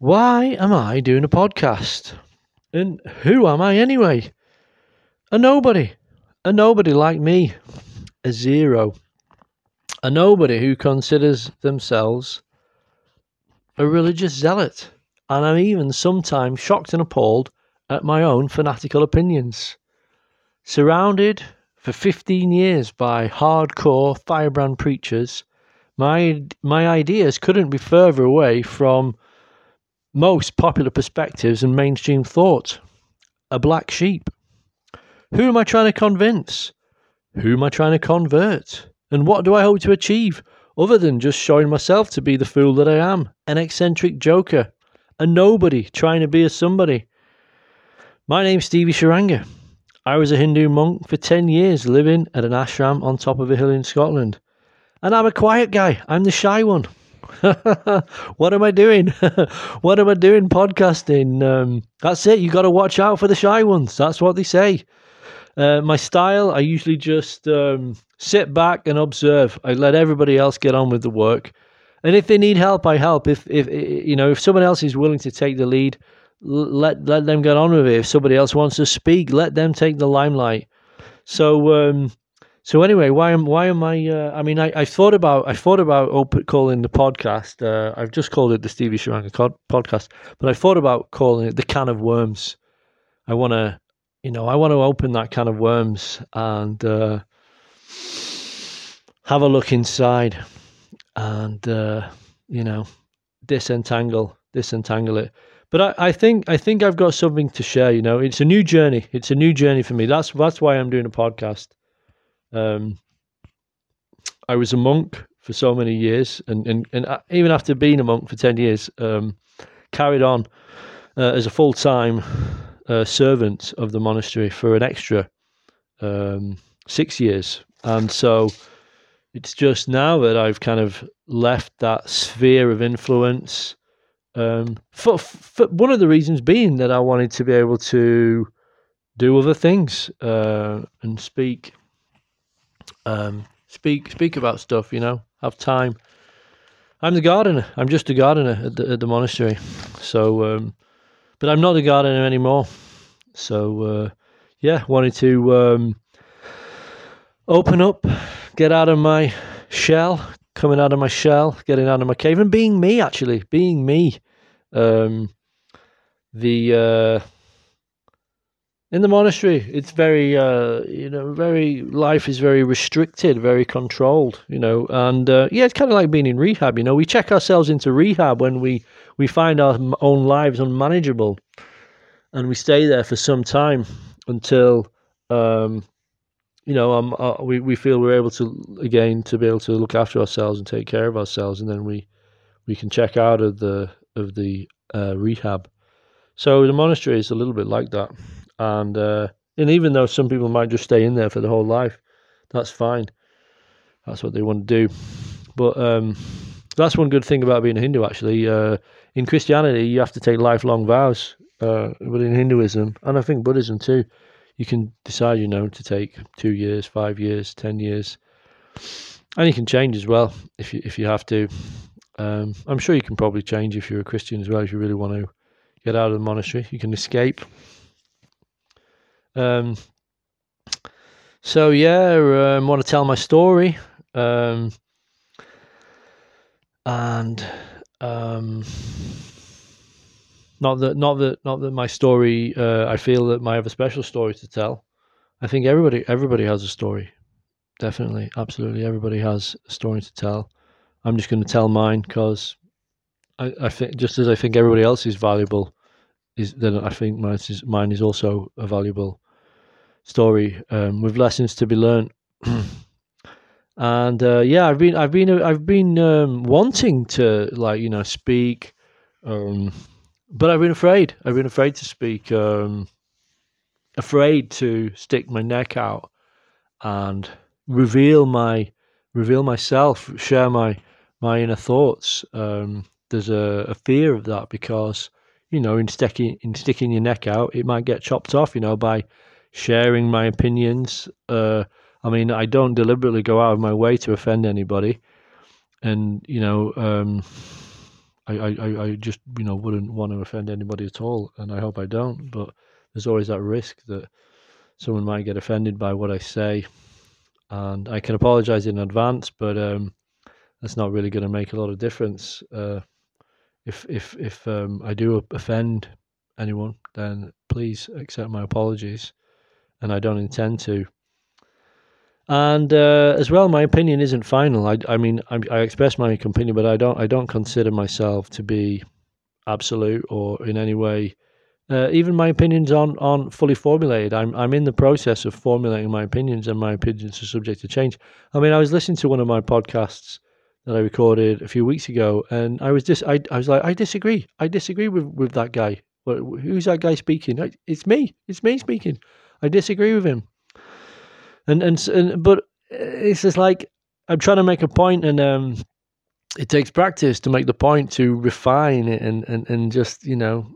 why am I doing a podcast? And who am I anyway? A nobody. A nobody like me. A zero. A nobody who considers themselves a religious zealot. And I'm even sometimes shocked and appalled at my own fanatical opinions. Surrounded for 15 years by hardcore firebrand preachers, my, my ideas couldn't be further away from most popular perspectives and mainstream thought. A black sheep. Who am I trying to convince? Who am I trying to convert? And what do I hope to achieve other than just showing myself to be the fool that I am? An eccentric joker. A nobody trying to be a somebody. My name's Stevie Saranga. I was a Hindu monk for 10 years living at an ashram on top of a hill in Scotland. And I'm a quiet guy. I'm the shy one. what am I doing? what am I doing podcasting? Um, that's it. You got to watch out for the shy ones. That's what they say. Uh, my style, I usually just um, sit back and observe. I let everybody else get on with the work, and if they need help, I help. If if you know if someone else is willing to take the lead, let let them get on with it. If somebody else wants to speak, let them take the limelight. So um, so anyway, why am why am I? Uh, I mean, I, I thought about I thought about calling the podcast. Uh, I've just called it the Stevie Saranga podcast, but I thought about calling it the Can of Worms. I want to, you know, I want to open that can of worms and uh, have a look inside, and uh, you know, disentangle disentangle it. But I, I think I think I've got something to share. You know, it's a new journey. It's a new journey for me. That's that's why I'm doing a podcast. Um, I was a monk for so many years, and, and, and even after being a monk for 10 years, um, carried on uh, as a full time uh, servant of the monastery for an extra um, six years. And so it's just now that I've kind of left that sphere of influence. Um, for, for one of the reasons being that I wanted to be able to do other things uh, and speak um, speak speak about stuff. You know, have time. I'm the gardener. I'm just a gardener at the, at the monastery. So, um, but I'm not a gardener anymore. So, uh, yeah, wanted to um, open up, get out of my shell, coming out of my shell, getting out of my cave, and being me. Actually, being me. Um, the uh, in the monastery it's very uh, you know very life is very restricted very controlled you know and uh, yeah it's kind of like being in rehab you know. We check ourselves into rehab when we we find our own lives unmanageable and we stay there for some time until um, you know um, uh, we, we feel we're able to again to be able to look after ourselves and take care of ourselves and then we we can check out of the of the uh, rehab. So the monastery is a little bit like that and uh, and even though some people might just stay in there for the whole life, that's fine. That's what they want to do. But um, that's one good thing about being a Hindu. Actually, uh, in Christianity, you have to take lifelong vows. Uh, but in Hinduism, and I think Buddhism too, you can decide, you know, to take two years, five years, ten years, and you can change as well if you if you have to. Um, I'm sure you can probably change if you're a Christian as well. If you really want to get out of the monastery, you can escape um, so yeah, um, want to tell my story, um, and um, not that not that not that my story. Uh, I feel that I have a special story to tell. I think everybody everybody has a story. Definitely, absolutely, everybody has a story to tell. I'm just going to tell mine because I, I think just as I think everybody else is valuable, is then I think mine is mine is also a valuable story um, with lessons to be learned. and uh, yeah, I've been I've been I've been um, wanting to like you know speak, um, but I've been afraid. I've been afraid to speak. Um, afraid to stick my neck out and reveal my reveal myself, share my my inner thoughts. Um, there's a, a fear of that because you know in sticking in sticking your neck out, it might get chopped off. You know by sharing my opinions. Uh, I mean, I don't deliberately go out of my way to offend anybody, and you know, um, I, I, I just you know wouldn't want to offend anybody at all, and I hope I don't. But there's always that risk that someone might get offended by what I say, and I can apologize in advance, but um, that's not really going to make a lot of difference. Uh, if if if um, I do offend anyone, then please accept my apologies, and I don't intend to. And uh, as well, my opinion isn't final. I, I mean, I, I express my opinion, but I don't I don't consider myself to be absolute or in any way. Uh, even my opinions aren't, aren't fully formulated. I'm I'm in the process of formulating my opinions, and my opinions are subject to change. I mean, I was listening to one of my podcasts that I recorded a few weeks ago, and I was just I, I was like, I disagree. I disagree with with that guy. Who's that guy speaking? It's me. It's me speaking. I disagree with him. And and, and but it's just like I'm trying to make a point, and um, it takes practice to make the point, to refine it, and and and just you know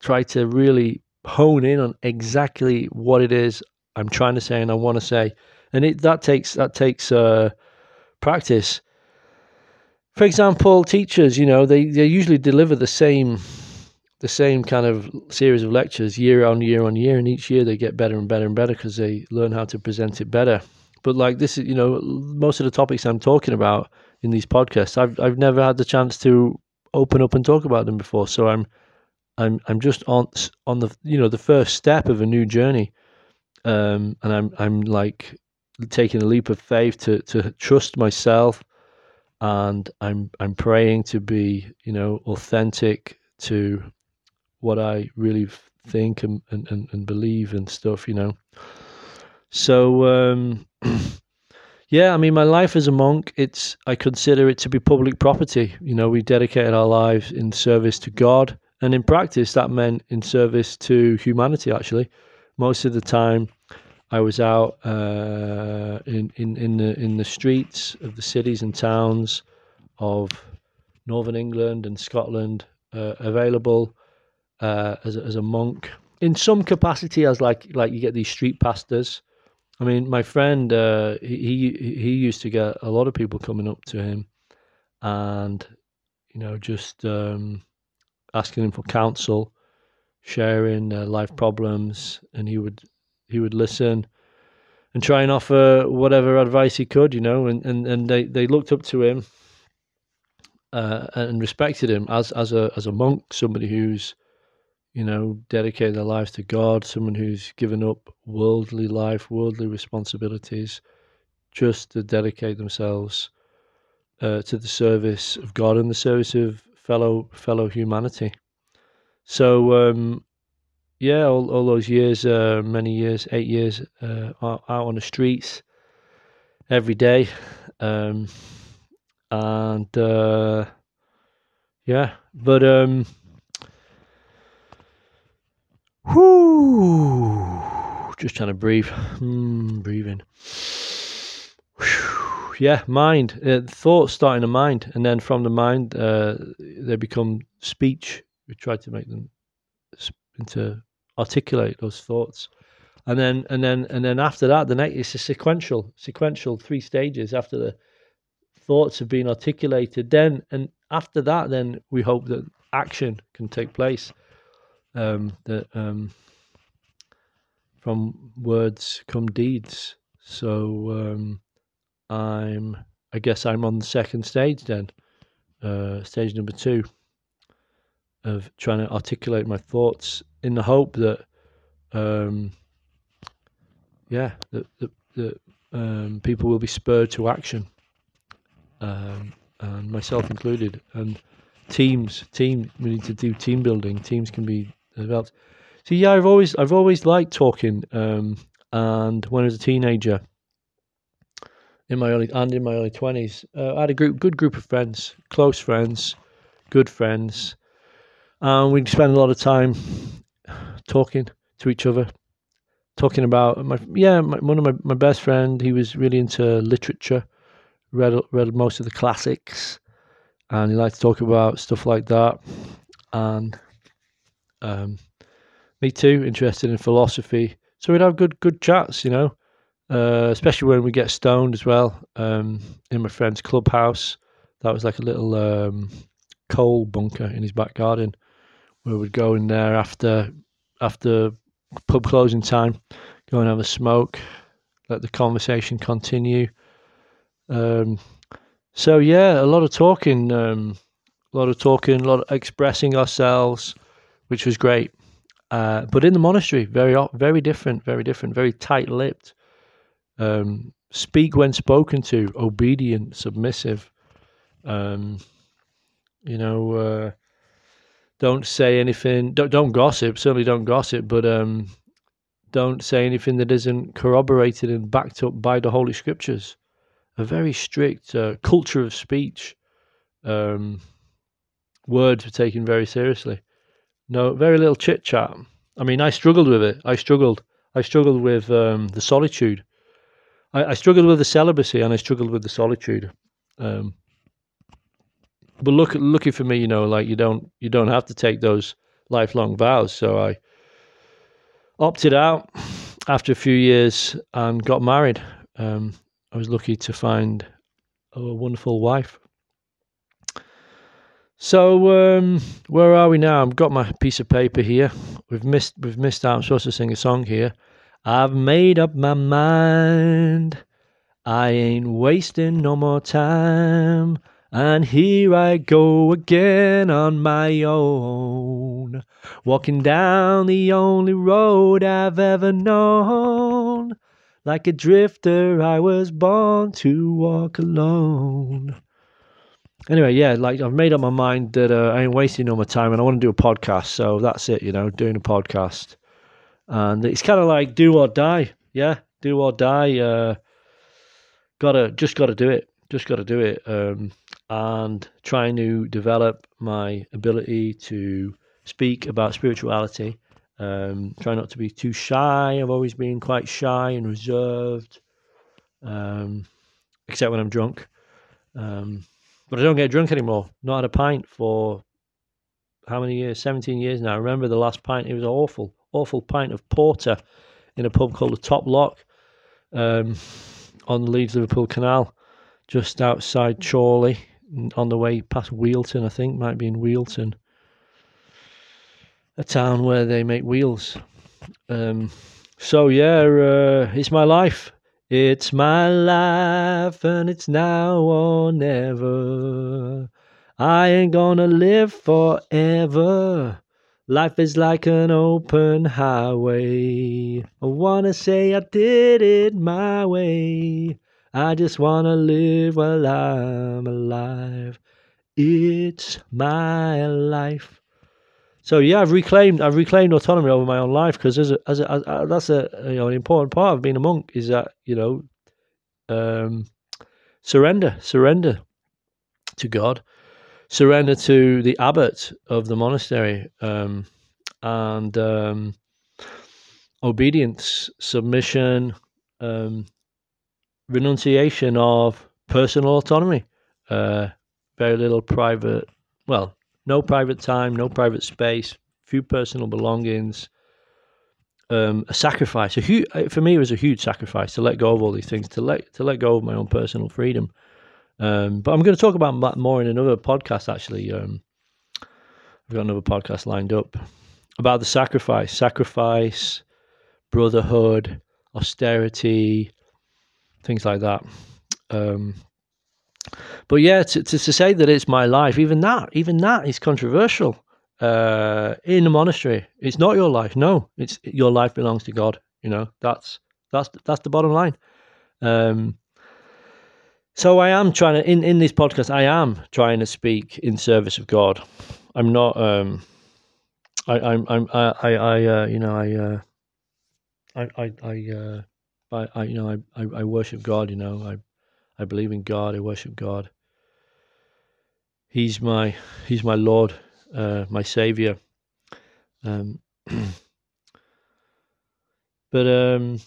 try to really hone in on exactly what it is I'm trying to say and I want to say, and it that takes that takes uh, practice. For example, teachers, you know, they, they usually deliver the same the same kind of series of lectures year on year on year, and each year they get better and better and better because they learn how to present it better. But like this is, you know, most of the topics I'm talking about in these podcasts, I've I've never had the chance to open up and talk about them before. So I'm I'm I'm just on on the you know the first step of a new journey, um, and I'm I'm like taking a leap of faith to to trust myself, and I'm I'm praying to be you know authentic to what I really think and, and, and, believe and stuff, you know. So um, yeah, I mean, my life as a monk, it's I consider it to be public property. You know, we dedicated our lives in service to God, and in practice, that meant in service to humanity. Actually, most of the time, I was out uh, in in in the in the streets of the cities and towns of Northern England and Scotland, uh, available uh, as as a monk in some capacity as like like you get these street pastors. I mean, my friend uh, he he used to get a lot of people coming up to him, and you know just um, asking him for counsel, sharing uh, life problems, and he would he would listen and try and offer whatever advice he could, you know, and, and, and they, they looked up to him uh, and respected him as as a as a monk, somebody who's you know, dedicated their lives to God, someone who's given up worldly life, worldly responsibilities, just to dedicate themselves uh, to the service of God and the service of fellow fellow humanity. So, um, yeah, all, all those years, uh, many years, eight years, uh, out on the streets every day, um, and uh, yeah, but um, Whoo! Just trying to breathe. Mm, breathing. Whew. Yeah, mind. Uh, thoughts start in the mind, and then from the mind, uh, they become speech. We try to make them into articulate those thoughts, and then and then and then after that, the next it's a sequential, sequential three stages. After the thoughts have been articulated, then and after that, then we hope that action can take place um, that um, from words come deeds. So um, I'm, I guess I'm on the second stage then, uh, stage number two of trying to articulate my thoughts in the hope that, um, yeah, that, that, that um, people will be spurred to action, um, and myself included, and teams, team, we need to do team building. Teams can be So yeah, I've always I've always liked talking. Um, and when I was a teenager, in my early and in my early twenties, uh, I had a group, good group of friends, close friends, good friends, and we'd spend a lot of time talking to each other, talking about my yeah my, one of my, my best friend. He was really into literature, read read most of the classics, and he liked to talk about stuff like that, and um, me too, interested in philosophy. So we'd have good good chats, you know, uh, especially when we get stoned as well. Um, in my friend's clubhouse, that was like a little um, coal bunker in his back garden, where we'd go in there after after pub closing time, go and have a smoke, let the conversation continue. Um, so yeah, a lot of talking, um, a lot of talking, a lot of expressing ourselves, which was great. Uh, but in the monastery, very very different, very different, very tight-lipped. Um, speak when spoken to, obedient, submissive. Um, you know, uh, don't say anything. Don't don't gossip. Certainly don't gossip. But um, don't say anything that isn't corroborated and backed up by the Holy Scriptures. A very strict uh, culture of speech. Um, words were taken very seriously. No, very little chit chat. I mean, I struggled with it. I struggled. I struggled with um, the solitude. I, I, struggled with the celibacy and I struggled with the solitude. Um, but look, lucky for me, you know, like you don't you don't have to take those lifelong vows. So I opted out after a few years and got married. Um, I was lucky to find a wonderful wife. So um, where are we now? I've got my piece of paper here. We've missed we've missed out. I'm supposed to sing a song here. I've made up my mind. I ain't wasting no more time. And here I go again on my own, walking down the only road I've ever known. Like a drifter, I was born to walk alone. Anyway, yeah, like I've made up my mind that uh, I ain't wasting no more time and I want to do a podcast. So that's it, you know, doing a podcast. And it's kind of like do or die. Yeah, do or die. Uh, gotta, just gotta do it. Just gotta do it. Um, and trying to develop my ability to speak about spirituality. Um, try not to be too shy. I've always been quite shy and reserved, um, except when I'm drunk. Um, but I don't get drunk anymore. Not had a pint for how many years? 17 years now. I remember the last pint. It was an awful, awful pint of porter in a pub called the Top Lock um, on the Leeds Liverpool Canal, just outside Chorley on the way past Wheelton, I think, might be in Wheelton, a town where they make wheels. Um, so yeah, uh, it's my life. It's my life, and it's now or never. I ain't gonna live forever. Life is like an open highway. I wanna say I did it my way. I just want to live while I'm alive. It's my life. So yeah, I've reclaimed I've reclaimed autonomy over my own life because as a, as, a, as a, that's a you know an important part of being a monk is that you know um, surrender surrender to God, surrender to the abbot of the monastery, um, and um, obedience, submission, um, renunciation of personal autonomy. Uh, very little private, well, no private time, no private space, few personal belongings. Um, a sacrifice. A huge, uh, for me, it was a huge sacrifice to let go of all these things, to let to let go of my own personal freedom. Um, but I'm going to talk about that more in another podcast. Actually, um, I've got another podcast lined up about the sacrifice, sacrifice, brotherhood, austerity, things like that. Um, but yeah, to, to, to say that it's my life, even that, even that is controversial. Uh, in the monastery, it's not your life. No, it's your life belongs to God. You know, that's that's that's the bottom line. Um, so I am trying to in in this podcast. I am trying to speak in service of God. I'm not. Um, I I'm I'm I I, I uh, you know I uh, I I I uh, I, I you know, I, I, I worship God. You know, I, I believe in God. I worship God. He's my, He's my Lord, uh, my Savior. Um, but um,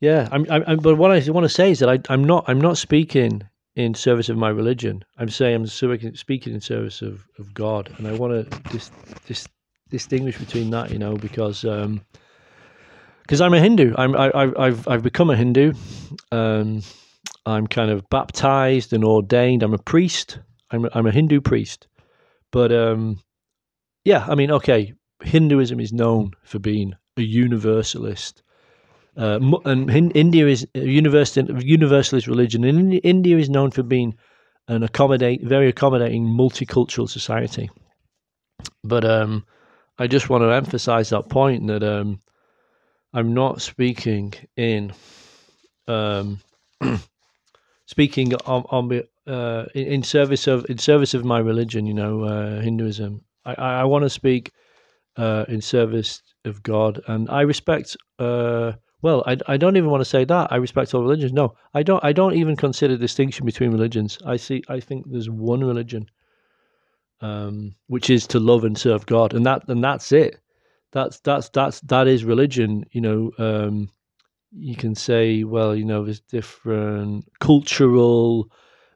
yeah, I'm, I'm, But what I want to say is that I, I'm not, I'm not speaking in service of my religion. I'm saying I'm speaking in service of, of God, and I want to dis, dis, distinguish between that, you know, because um, because I'm a Hindu. I'm I, have I've become a Hindu. Um, I'm kind of baptized and ordained. I'm a priest. I'm a, I'm a Hindu priest. but um, yeah, I mean, okay, Hinduism is known for being a universalist. Uh, and India is a universalist religion, and India is known for being an accommodate, very accommodating, multicultural society. But um, I just want to emphasize that point that um, I'm not speaking in um, speaking on, on uh, in service of in service of my religion. You know, uh, Hinduism. I, I want to speak uh, in service of God, and I respect. Uh, well, I, I don't even want to say that I respect all religions. No, I don't. I don't even consider distinction between religions. I see. I think there's one religion, um, which is to love and serve God, and that and that's it. That's that's that's that is religion. You know, um, you can say, well, you know, there's different cultural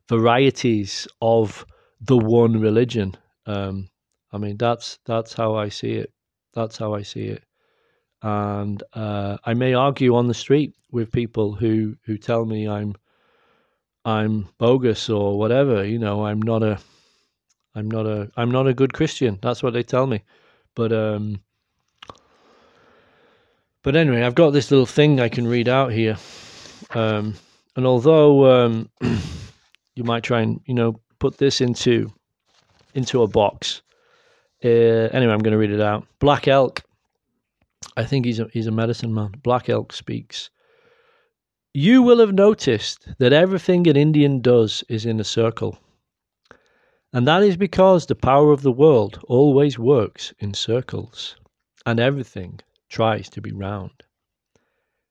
varieties of the one religion. Um, I mean, that's that's how I see it. That's how I see it. And uh, I may argue on the street with people who who tell me I'm I'm bogus or whatever. You know, I'm not a I'm not a I'm not a good Christian. That's what they tell me. But um, but anyway, I've got this little thing I can read out here. Um, and although um, you might try and you know put this into into a box, uh, anyway, I'm going to read it out. Black Elk. I think he's a, he's a medicine man. Black Elk speaks. You will have noticed that everything an Indian does is in a circle. And that is because the power of the world always works in circles, and everything tries to be round.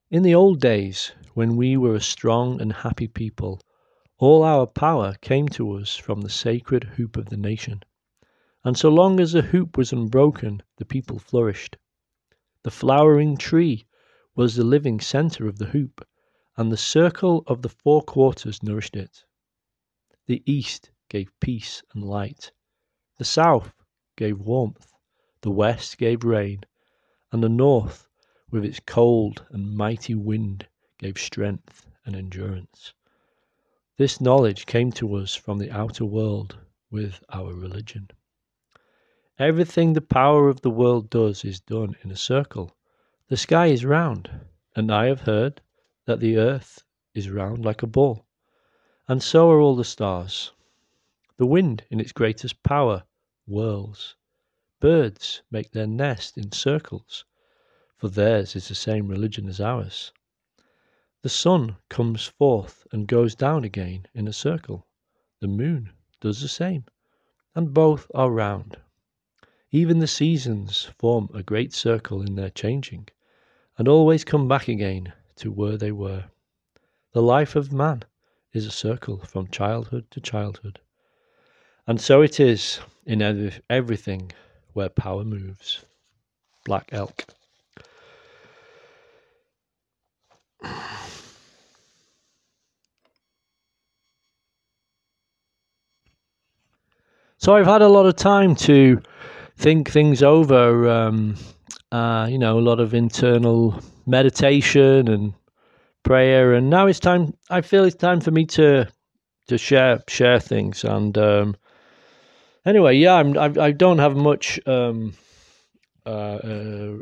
In the old days, when we were a strong and happy people, all our power came to us from the sacred hoop of the nation and so long as the hoop was unbroken, the people flourished. The flowering tree was the living centre of the hoop, and the circle of the four quarters nourished it. The east gave peace and light, the south gave warmth, the west gave rain, and the north, with its cold and mighty wind, gave strength and endurance. This knowledge came to us from the outer world with our religion. Everything the power of the world does is done in a circle. The sky is round, and I have heard that the earth is round like a ball, and so are all the stars. The wind, in its greatest power, whirls. Birds make their nest in circles, for theirs is the same religion as ours. The sun comes forth and goes down again in a circle. The moon does the same, and both are round. Even the seasons form a great circle in their changing, and always come back again to where they were. The life of man is a circle from childhood to childhood. And so it is in everything where power moves. Black Elk. So I've had a lot of time to think things over. Um, uh, you know, a lot of internal meditation and prayer, and now it's time. I feel it's time for me to to share share things. And um, anyway, yeah, I'm, I, I don't have much um, uh, uh,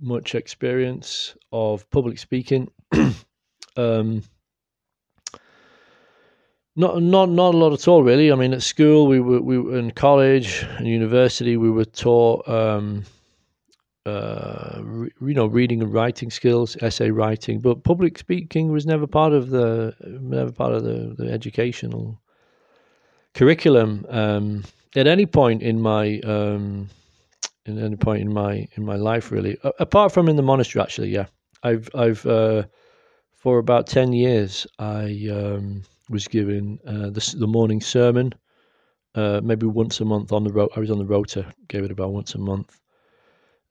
much experience of public speaking. um, not not not a lot at all, really. I mean, at school, we were we were in college and university, we were taught, um, uh, re, you know, reading and writing skills, essay writing, but public speaking was never part of the never part of the, the educational curriculum. Um, at any point in my um, any point in my in my life, really, apart from in the monastery, actually, yeah, I've I've uh, for about ten years, I um, was given uh, the, the morning sermon, uh, maybe once a month on the road. I was on the rota, gave it about once a month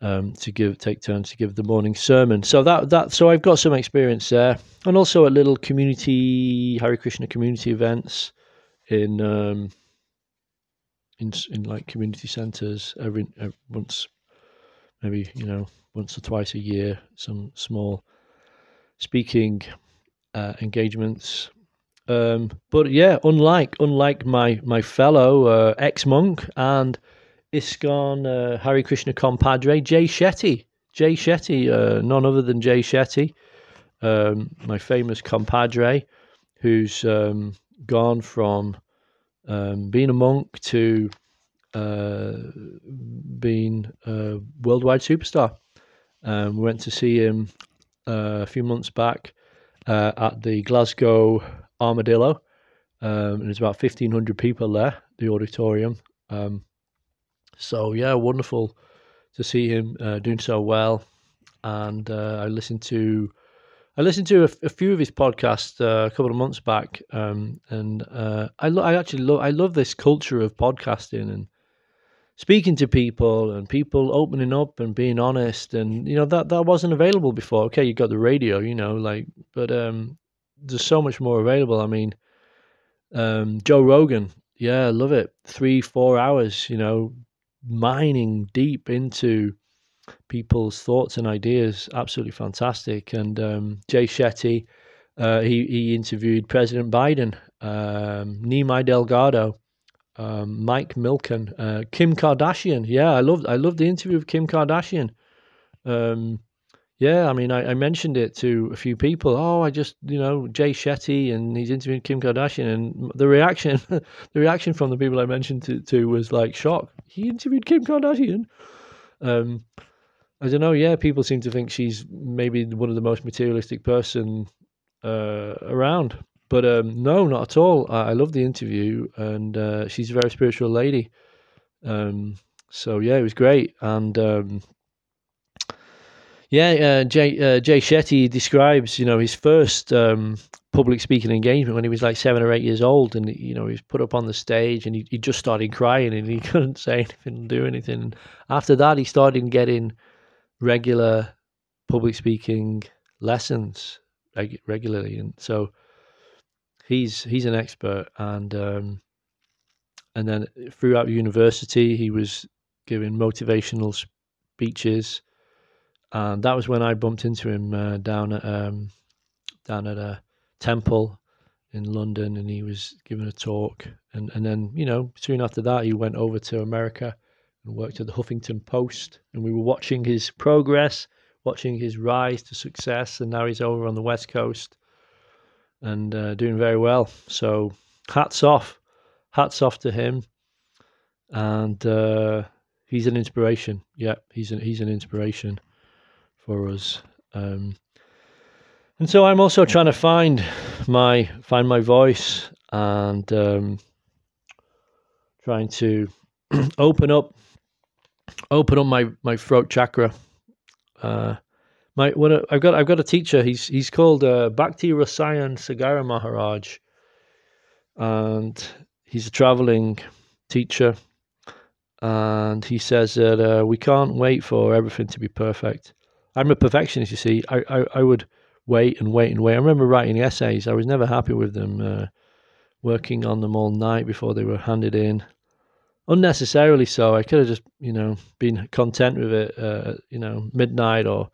um, to give take turns to give the morning sermon. So that that so I've got some experience there, and also at little community Hare Krishna community events in um, in in like community centres every, every once maybe you know once or twice a year some small speaking uh, engagements. Um, but yeah, unlike unlike my my fellow uh, ex monk and ISKCON uh, Hare Krishna compadre Jay Shetty, Jay Shetty, uh, none other than Jay Shetty, um, my famous compadre, who's um, gone from um, being a monk to uh, being a worldwide superstar. Um, we went to see him uh, a few months back uh, at the Glasgow Armadillo. Um, and there's about 1,500 people there, the auditorium. Um, so, yeah, wonderful to see him uh, doing so well. And uh, I listened to I listened to a, a few of his podcasts uh, a couple of months back, um, and uh, I lo- I actually love I love this culture of podcasting and speaking to people and people opening up and being honest, and you know that that wasn't available before. Okay, you got the radio, you know, like, but um, there's so much more available. I mean, um, Joe Rogan, yeah, love it. Three four hours, you know, mining deep into people's thoughts and ideas. Absolutely fantastic. And um, Jay Shetty, uh, he he interviewed President Biden, um, Nimai Delgado, um, Mike Milken, uh, Kim Kardashian. Yeah, I loved I loved the interview with Kim Kardashian. Um, yeah, I mean, I, I, mentioned it to a few people. Oh, I just, you know, Jay Shetty, and he's interviewing Kim Kardashian, and the reaction, the reaction from the people I mentioned to, to was like shock. He interviewed Kim Kardashian. Um, I don't know. Yeah, people seem to think she's maybe one of the most materialistic person uh, around, but um, no, not at all. I, I love the interview, and uh, she's a very spiritual lady. Um, so yeah, it was great, and um, yeah, uh, Jay uh, Jay Shetty describes you know his first um, public speaking engagement when he was like seven or eight years old, and you know he was put up on the stage and he, he just started crying and he couldn't say anything, do anything. After that, he started getting regular public speaking lessons reg- regularly, and so he's he's an expert. And um, and then throughout university, he was giving motivational speeches, and that was when I bumped into him uh, down at um, down at a temple in London, and he was giving a talk. And and then you know soon after that, he went over to America and worked at the Huffington Post. And we were watching his progress, watching his rise to success. And now he's over on the West Coast and uh, doing very well. So hats off, hats off to him. And uh, he's an inspiration. Yeah, he's an he's an inspiration for us. Um, and so I'm also trying to find my find my voice and um, trying to open up open up my my throat chakra. Uh, my when I, I've got I've got a teacher. He's he's called uh, Bhakti Rasayan Sagara Maharaj, and he's a traveling teacher. And he says that uh, we can't wait for everything to be perfect. I'm a perfectionist, you see. I, I, I would wait and wait and wait. I remember writing essays. I was never happy with them, uh, working on them all night before they were handed in unnecessarily so. I could have just, you know, been content with it, uh, you know, midnight or.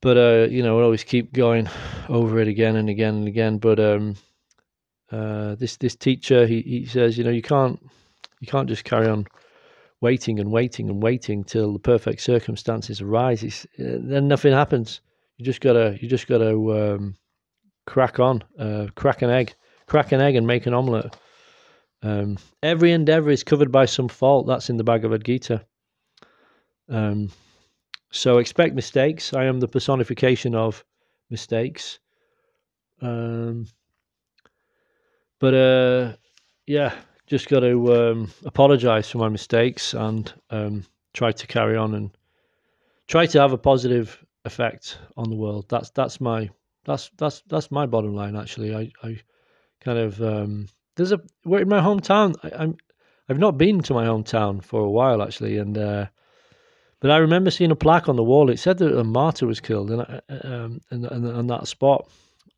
But uh, you know, I always keep going over it again and again and again. But um, uh, this this teacher, he, he says, you know, you can't you can't just carry on waiting and waiting and waiting till the perfect circumstances arise. It's, uh, then nothing happens. You just gotta you just gotta um, crack on, uh, crack an egg, crack an egg, and make an omelette. Um, every endeavor is covered by some fault. That's in the Bhagavad Gita. Um, so expect mistakes. I am the personification of mistakes. Um, but uh, yeah, just got to um, apologize for my mistakes and um, try to carry on and try to have a positive effect on the world. That's that's my that's that's that's my bottom line. Actually, I I kind of um, there's a we're in my hometown. I, am I've not been to my hometown for a while actually, and uh, but I remember seeing a plaque on the wall. It said that a martyr was killed, and uh, um, and, and on that spot,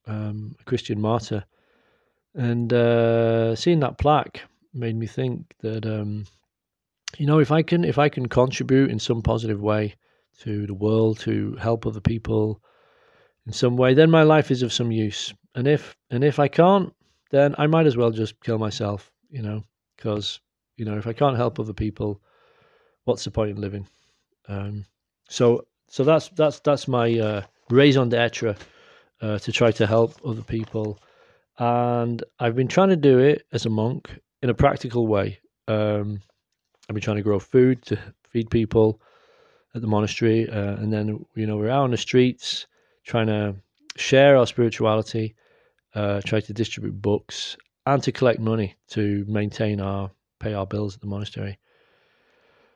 um, a Christian martyr, and uh, seeing that plaque made me think that um, you know if I can if I can contribute in some positive way to the world to help other people in some way, then my life is of some use. And if and if I can't, then I might as well just kill myself, you know, because you know if I can't help other people, what's the point in living? Um, so so that's that's that's my uh, raison d'être uh, to try to help other people, and I've been trying to do it as a monk in a practical way. Um, I've been trying to grow food to feed people at the monastery, uh, and then you know we're out on the streets trying to share our spirituality, uh, try to distribute books, and to collect money to maintain our pay our bills at the monastery.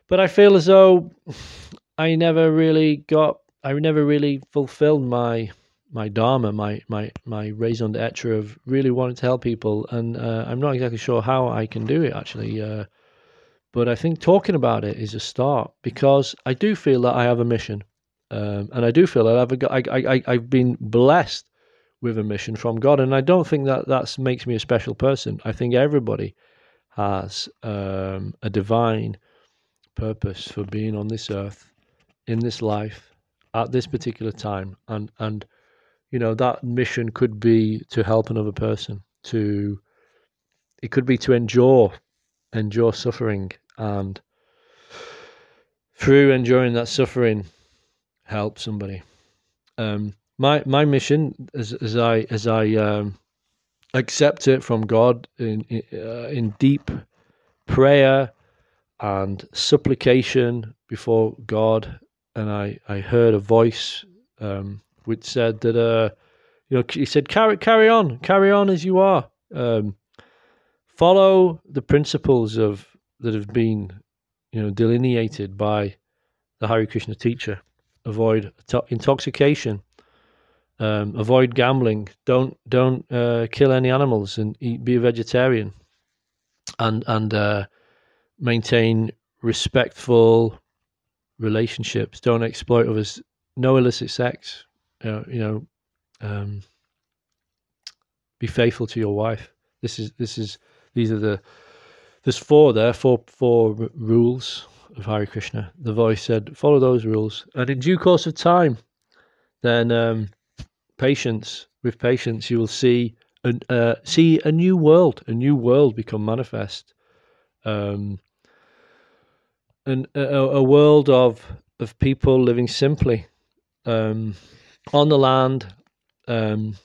But I feel as though I never really got, I never really fulfilled my my dharma, my my my raison d'être of really wanting to help people, and uh, I'm not exactly sure how I can do it actually. Uh, but I think talking about it is a start because I do feel that I have a mission, um, and I do feel that I've got, I, I I've been blessed with a mission from God, and I don't think that that makes me a special person. I think everybody has um, a divine purpose for being on this earth, in this life, at this particular time, and and you know that mission could be to help another person, to it could be to endure endure suffering. And through enduring that suffering help somebody. Um, my my mission as as i as i um, accept it from god in in, uh, in deep prayer and supplication before god and i i heard a voice um, which said that uh, you know he said carry carry on carry on as you are um, follow the principles of that have been you know delineated by the Hare Krishna teacher. Avoid intoxication. Um, avoid gambling. Don't don't uh, kill any animals and eat, be a vegetarian. And and uh, maintain respectful relationships. Don't exploit others. No illicit sex. You know, um, be faithful to your wife. This is this is these are the there's four there, four four rules of Hare Krishna. The voice said, follow those rules, and in due course of time, then um, patience with patience, you will see a, uh, see a new world, a new world become manifest, um, and a, a world of of people living simply um, on the land. Um,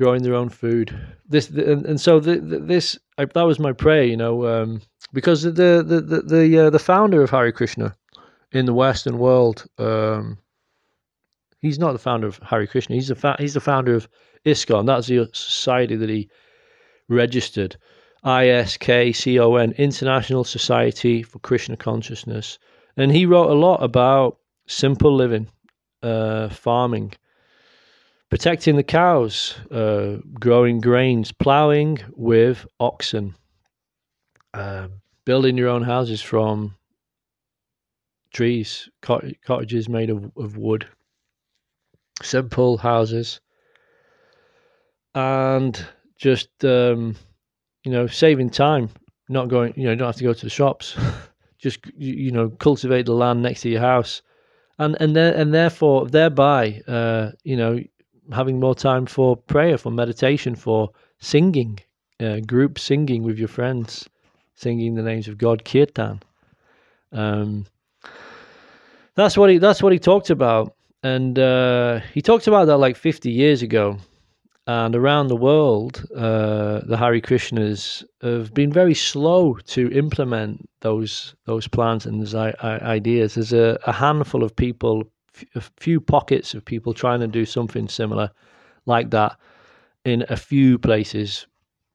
growing their own food. This and, and so the, the, this I, that was my prayer, you know, um, because the the the the, uh, the founder of Hare Krishna in the Western world, um, he's not the founder of Hare Krishna. He's the fa- he's the founder of ISKCON. That's the society that he registered. ISKCON, International Society for Krishna Consciousness, and he wrote a lot about simple living, uh, farming, protecting the cows, uh, growing grains, ploughing with oxen, uh, building your own houses from trees, cott- cottages made of, of wood, simple houses, and just um, you know saving time, not going. You know, you don't have to go to the shops. just you know, cultivate the land next to your house and and there, and therefore thereby uh, you know having more time for prayer, for meditation, for singing, uh, group singing with your friends, singing the names of God, kirtan. Um, that's what he that's what he talked about, and uh, he talked about that like fifty years ago. And around the world, uh, the Hare Krishnas have been very slow to implement those those plans and those ideas. There's a, a handful of people a few pockets of people trying to do something similar like that in a few places,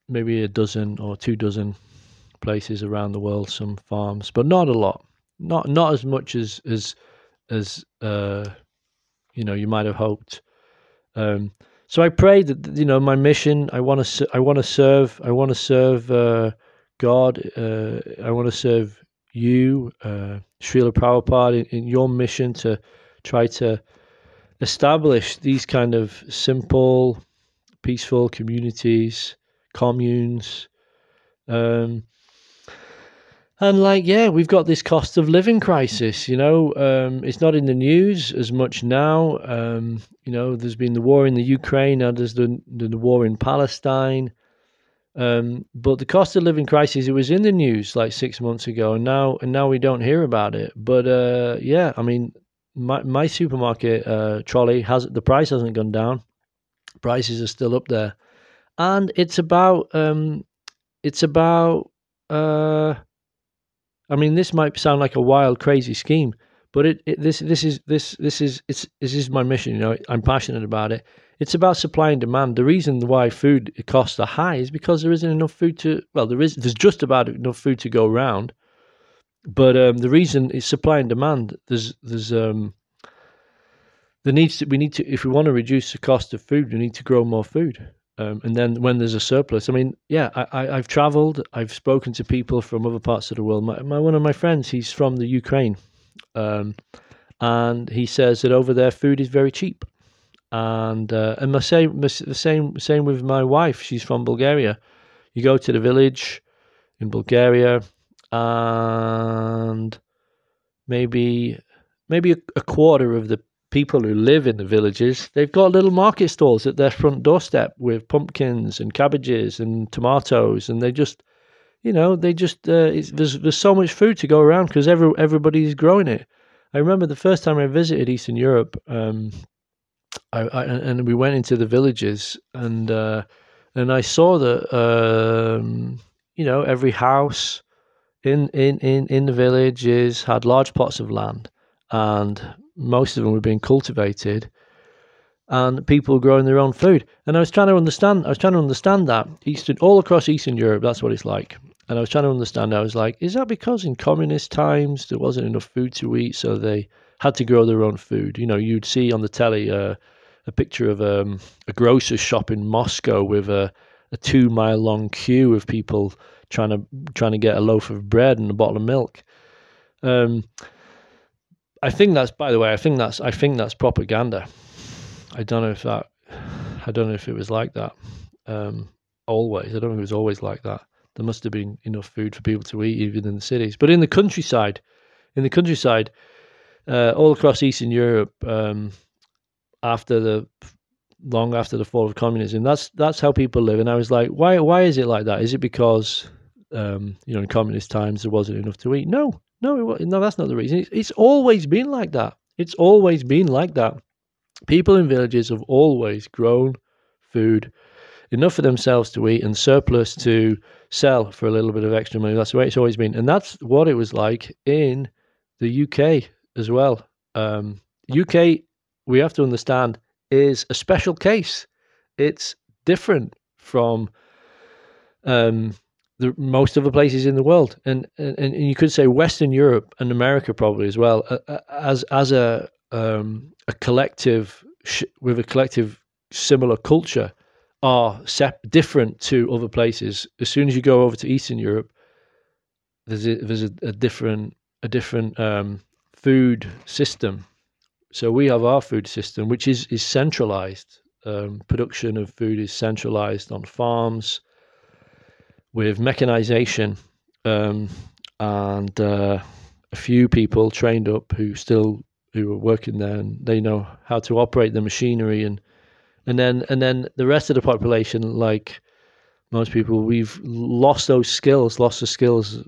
maybe a dozen or two dozen places around the world, some farms, but not a lot. Not not as much as as as uh, you know you might have hoped. Um, so I pray that you know my mission. I want to I want to serve. I want to serve uh, God. Uh, I want to serve you, uh, Srila Prabhupada, in, in your mission to try to establish these kind of simple, peaceful communities, communes, um, and like, yeah, we've got this cost of living crisis. You know, um, it's not in the news as much now. Um, you know, there's been the war in the Ukraine, now there's the the, the war in Palestine. Um, but the cost of living crisis, it was in the news like six months ago, and now and now we don't hear about it. But uh, yeah, I mean, my my supermarket uh, trolley has the price hasn't gone down. Prices are still up there, and it's about um, it's about uh, I mean, this might sound like a wild, crazy scheme, but it, it this this is this this is it's this is my mission. You know, I'm passionate about it. It's about supply and demand. The reason why food costs are high is because there isn't enough food to. Well, there is. There's just about enough food to go around, but um, the reason is supply and demand. There's there's um, there needs to we need to if we want to reduce the cost of food, we need to grow more food. Um, and then when there's a surplus, I mean, yeah, I, have traveled. I've spoken to people from other parts of the world. My, my one of my friends, he's from the Ukraine, um, and he says that over there food is very cheap. And uh, and the same the same same with my wife. She's from Bulgaria. You go to the village in Bulgaria, and maybe maybe a, a quarter of the people who live in the villages, they've got little market stalls at their front doorstep with pumpkins and cabbages and tomatoes, and they just, you know, they just uh, there's there's so much food to go around because every everybody's growing it. I remember the first time I visited Eastern Europe, um, I, I, and we went into the villages, and uh, and I saw that um, you know every house in in in in the villages had large plots of land and most of them were being cultivated and people were growing their own food. And I was trying to understand, I was trying to understand that Eastern, all across Eastern Europe, that's what it's like. And I was trying to understand, I was like, is that because in communist times there wasn't enough food to eat, so they had to grow their own food? You know, you'd see on the telly uh, a picture of um, a grocer's shop in Moscow with a, a two mile long queue of people trying to trying to get a loaf of bread and a bottle of milk. Um, I think that's, by the way, I think that's, I think that's propaganda. I don't know if that, I don't know if it was like that. Um, always, I don't know if it was always like that. There must have been enough food for people to eat, even in the cities. But in the countryside, in the countryside, uh, all across Eastern Europe, um, after the long after the fall of communism, that's that's how people live. And I was like, why why is it like that? Is it because um, you know in communist times there wasn't enough to eat? No, no, no, that's not the reason. It's, it's always been like that. It's always been like that. People in villages have always grown food enough for themselves to eat and surplus to sell for a little bit of extra money. That's the way it's always been. And that's what it was like in the UK as well. Um, UK, we have to understand, is a special case. It's different from um, the most of the places in the world, and, and and you could say Western Europe and America probably as well, uh, uh as as a um, a collective sh- with a collective similar culture, are sep- different to other places. As soon as you go over to Eastern Europe, there's a, there's a, a different a different um, food system. So we have our food system, which is is centralized. Um, production of food is centralized on farms with mechanization um, and uh, a few people trained up who still who are working there and they know how to operate the machinery and and then and then the rest of the population like most people we've lost those skills lost the skills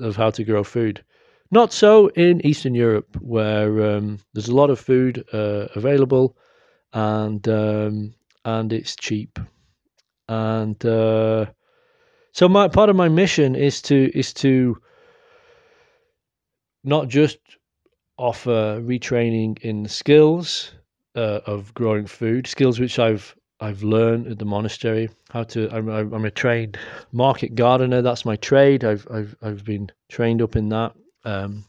of how to grow food. Not so in eastern europe where um, there's a lot of food uh, available and um, and it's cheap. And uh, so my part of my mission is to is to not just offer retraining in skills uh, of growing food, skills which I've I've learned at the monastery how to. I'm, I'm a trained market gardener. That's my trade. I've I've I've been trained up in that. Um,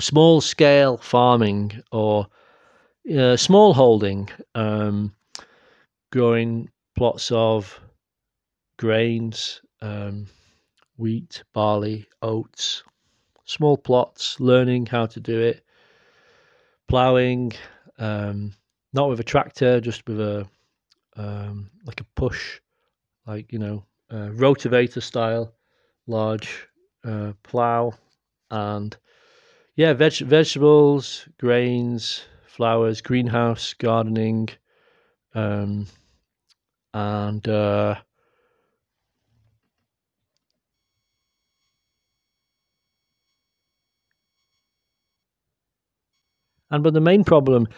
small scale farming or uh, small holding, um, growing plots of grains, um, wheat, barley, oats, small plots, learning how to do it, ploughing, um, not with a tractor, just with a um, like a push, like you know, uh, rotavator style, large uh, plow, and yeah, veg- vegetables, grains, flowers, greenhouse gardening, um, and uh, and but the main problem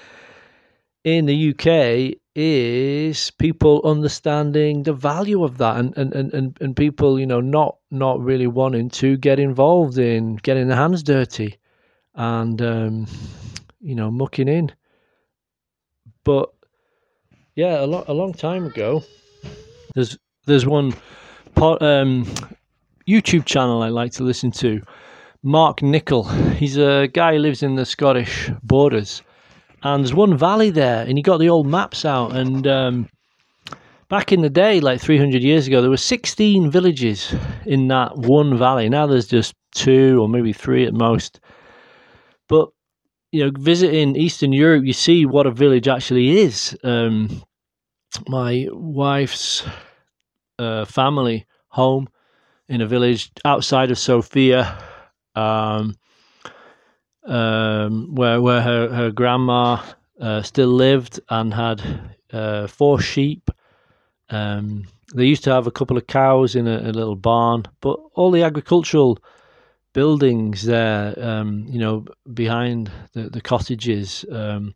in the UK is people understanding the value of that and, and, and, and people, you know, not not really wanting to get involved in getting their hands dirty and um, you know, mucking in. But yeah, a lot a long time ago, there's there's one um, YouTube channel I like to listen to. Mark Nicol. He's a guy who lives in the Scottish borders, and there's one valley there, and he got the old maps out. And um, back in the day, like 300 years ago, there were 16 villages in that one valley. Now there's just two or maybe three at most. But you know, visiting Eastern Europe, you see what a village actually is. Um, my wife's uh, family home in a village outside of Sofia, um, um, where where her her grandma uh, still lived and had uh, four sheep. Um, they used to have a couple of cows in a, a little barn, but all the agricultural buildings there, um, you know, behind the, the cottages, um,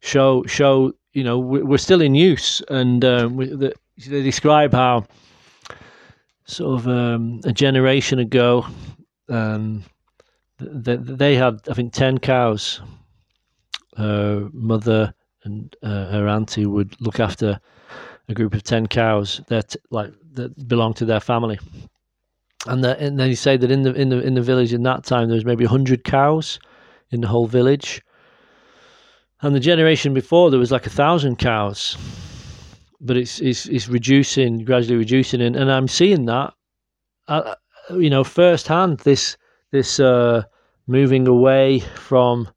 show show you know we're still in use, and um, we, the, they describe how sort of um, a generation ago, um, they, they had I think ten cows. Her mother and uh, her auntie would look after a group of ten cows that like that belonged to their family. And, the, and then you say that in the in the in the village in that time there was maybe hundred cows in the whole village, and the generation before there was like a thousand cows, but it's it's it's reducing gradually reducing, and, and I'm seeing that, uh, you know, firsthand this this uh, moving away from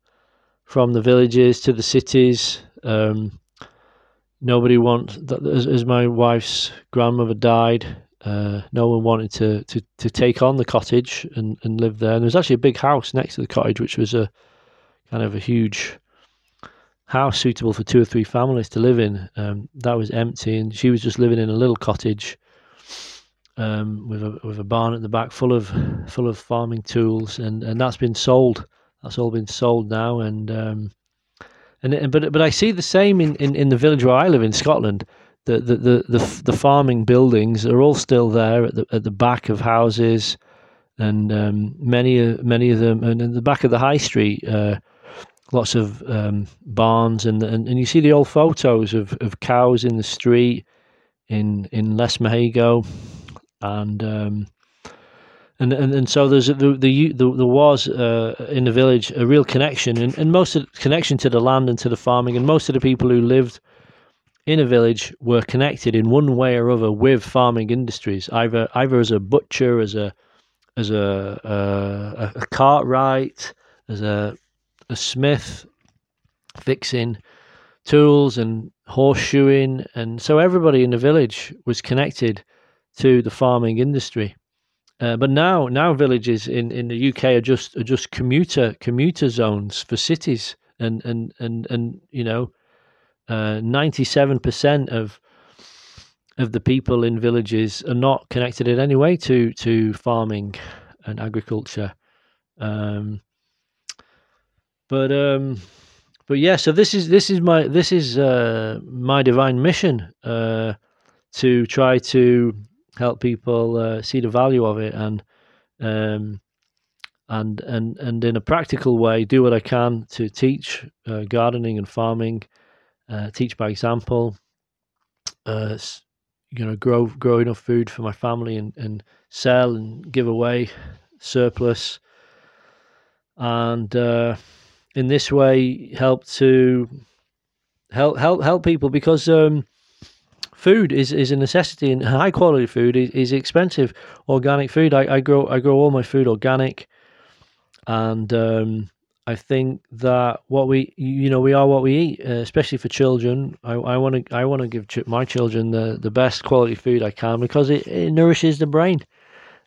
from the villages to the cities. Um, nobody wants that as, as my wife's grandmother died uh, no one wanted to, to, to take on the cottage and, and live there. And there was actually a big house next to the cottage, which was a kind of a huge house suitable for two or three families to live in. Um, that was empty, and she was just living in a little cottage um, with a with a barn at the back, full of full of farming tools, and, and that's been sold. That's all been sold now, and um, and but but I see the same in, in, in the village where I live in Scotland the, the, the, the, the farming buildings are all still there at the, at the back of houses, and um, many many of them, and in the back of the high street, uh, lots of um, barns, and, and and you see the old photos of, of cows in the street in in Lesmahagow, and um, and, and and so there's the the, the there was uh, in the village a real connection, and, and most of the connection to the land and to the farming, and most of the people who lived in a village were connected in one way or other with farming industries, either either as a butcher, as a as a a, a cartwright, as a a smith, fixing tools and horseshoeing, and so everybody in the village was connected to the farming industry. Uh, but now, now villages in, in the UK are just are just commuter commuter zones for cities, and and and and you know, uh, ninety-seven percent of of the people in villages are not connected in any way to to farming and agriculture. Um, but um, but yeah, so this is this is my this is uh, my divine mission uh, to try to help people uh, see the value of it and um, and and and in a practical way do what I can to teach uh, gardening and farming uh, teach by example, uh, you know, grow grow enough food for my family and, and sell and give away surplus, and uh, in this way help to help help help people because um, food is, is a necessity and high quality food is, is expensive. Organic food, I, I grow I grow all my food organic, and um, I think that what we, you know, we are what we eat, uh, especially for children. I want to, I want to give ch- my children the, the best quality food I can because it, it nourishes the brain,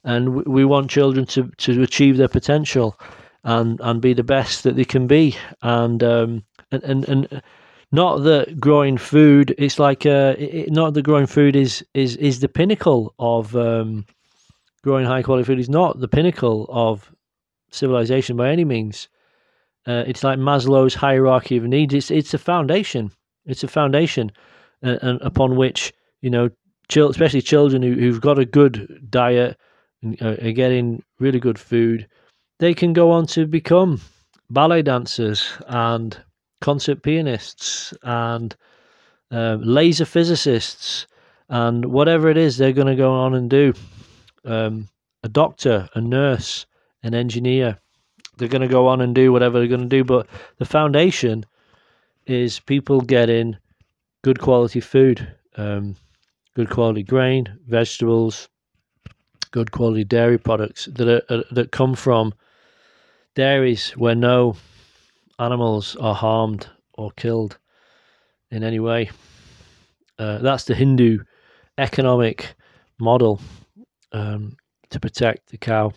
and we want children to to achieve their potential and and be the best that they can be and um and and, and not that growing food it's like uh it, not that growing food is is is the pinnacle of um growing high quality food. Is not the pinnacle of civilization by any means. Uh, it's like maslow's hierarchy of needs. It's it's a foundation. It's a foundation uh, and upon which you know especially children who, who've got a good diet and uh, are getting really good food they can go on to become ballet dancers and concert pianists and uh, laser physicists and whatever it is they're going to go on and do. Um, a doctor, a nurse, an engineer. They're going to go on and do whatever they're going to do. But the foundation is people getting good quality food, um, good quality grain, vegetables, good quality dairy products that are, uh, that come from dairies where no animals are harmed or killed in any way. Uh, that's the Hindu economic model um, to protect the cow.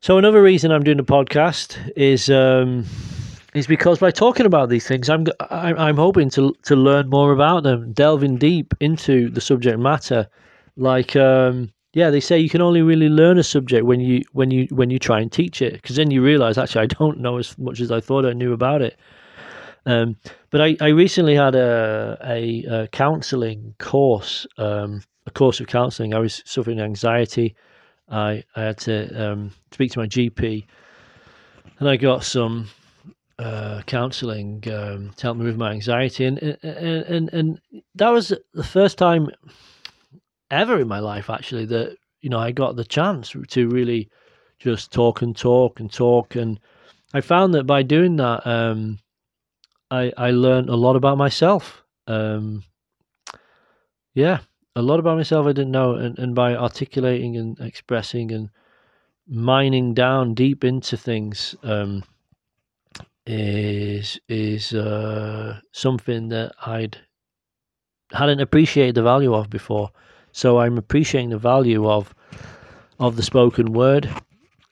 So another reason I'm doing the podcast is um, is because by talking about these things, I'm I'm hoping to to learn more about them, delving deep into the subject matter, like um, yeah, they say you can only really learn a subject when you when you when you try and teach it, because then you realize actually I don't know as much as I thought I knew about it. Um, but I, I recently had a a, a counselling course, um, a course of counselling. I was suffering anxiety. I I had to um, speak to my GP, and I got some uh, counselling um, to help me with my anxiety, and and and and that was the first time ever in my life actually that you know I got the chance to really just talk and talk and talk. And I found that by doing that um, I I learned a lot about myself. Um, yeah a lot about myself I didn't know. And, and by articulating and expressing and mining down deep into things um, is is uh, something that I'd hadn't appreciated the value of before so I'm appreciating the value of of the spoken word,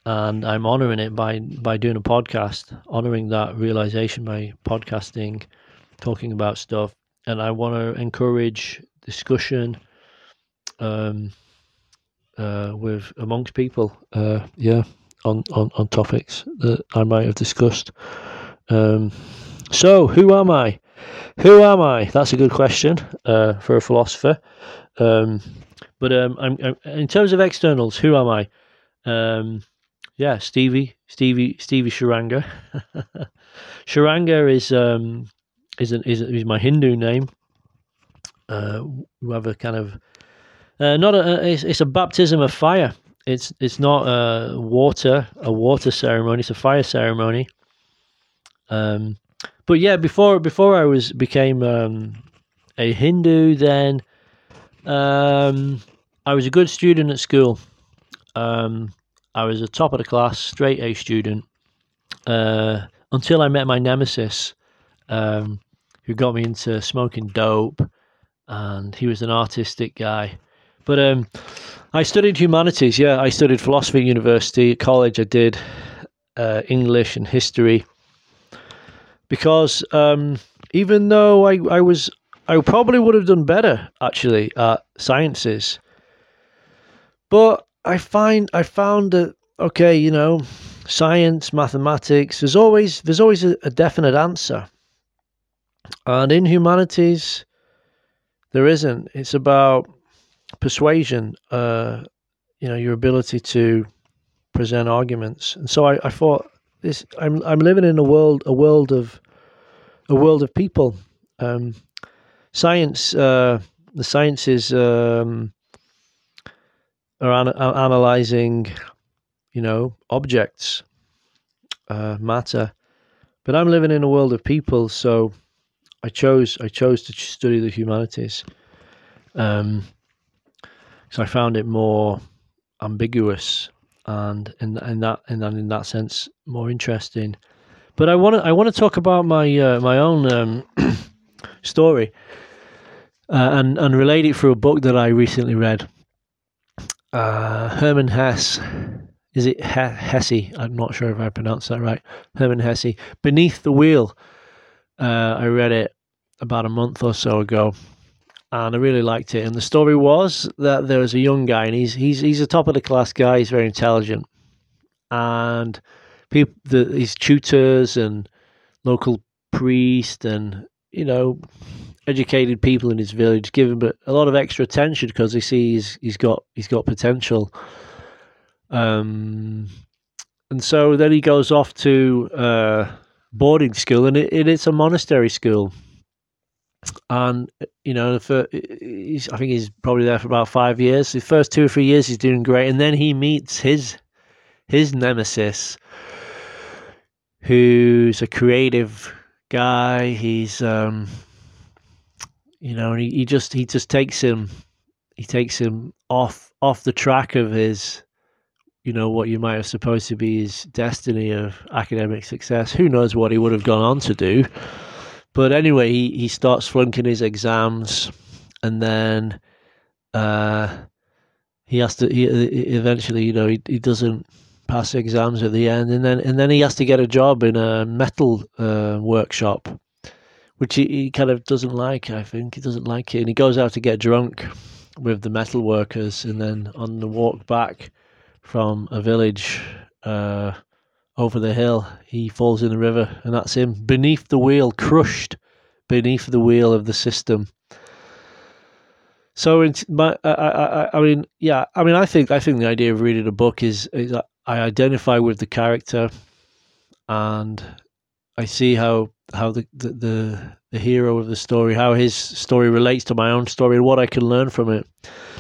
and I'm honoring it by by doing a podcast, honoring that realization by podcasting, talking about stuff, and I want to encourage discussion, um, uh, with amongst people, uh, yeah, on on on topics that I might have discussed. Um, so who am I? Who am I? That's a good question uh, for a philosopher. Um, but um, I'm, I'm, in terms of externals, who am I? Um, yeah, Stevie, Stevie, Stevie Saranga. Saranga is um, is, an, is is my Hindu name. Uh, have a kind of uh, not a it's, it's a baptism of fire. It's it's not a water a water ceremony. It's a fire ceremony. Um, but yeah, before before I was became um, a Hindu, then um, I was a good student at school. Um, I was a top of the class, straight A student, uh, until I met my nemesis, um, who got me into smoking dope, and he was an artistic guy. But um, I studied humanities. Yeah, I studied philosophy at university. At college, I did uh, English and history because um, even though I, I was I probably would have done better actually at sciences. But I find I found that okay, you know, science, mathematics, there's always there's always a, a definite answer. And in humanities there isn't. It's about persuasion, uh, you know, your ability to present arguments. And so I, I thought this I'm I'm living in a world a world of a world of people. Um, science, uh, the sciences um, are, an- are analyzing, you know, objects, uh, matter. But I'm living in a world of people, so I chose I chose to study the humanities. Um, so I found it more ambiguous and in in that that in that sense more interesting. But I want to I want to talk about my uh, my own um, story uh, and and relate it through a book that I recently read. uh, Hermann Hesse. Is it Hesse? I'm not sure if I pronounced that right. Hermann Hesse. Beneath the Wheel. Uh, I read it about a month or so ago, and I really liked it. And the story was that there was a young guy, and he's he's he's a top of the class guy. He's very intelligent, and people, the, his tutors and local priest, and you know, educated people in his village give him a lot of extra attention because they see he's he's got he's got potential. Um, and so then he goes off to uh, boarding school, and it, it, it's a monastery school. And you know, for he's, I think he's probably there for about five years. The first two or three years, he's doing great, and then he meets his his nemesis, who's a creative guy. He's um, you know, and he, he just he just takes him he takes him off off the track of his you know what you might have supposed to be his destiny of academic success. Who knows what he would have gone on to do? But anyway, he, he starts flunking his exams, and then uh, he has to. He, eventually, you know, he, he doesn't pass exams at the end, and then and then he has to get a job in a metal uh, workshop which he, he kind of doesn't like. I think he doesn't like it, and he goes out to get drunk with the metal workers, and then on the walk back from a village uh, over the hill, he falls in the river, and that's him beneath the wheel, crushed beneath the wheel of the system. So, my, I, I, I mean, yeah, I mean, I think, I think the idea of reading a book is, is I identify with the character, and I see how how the, the, the the hero of the story, how his story relates to my own story, and what I can learn from it.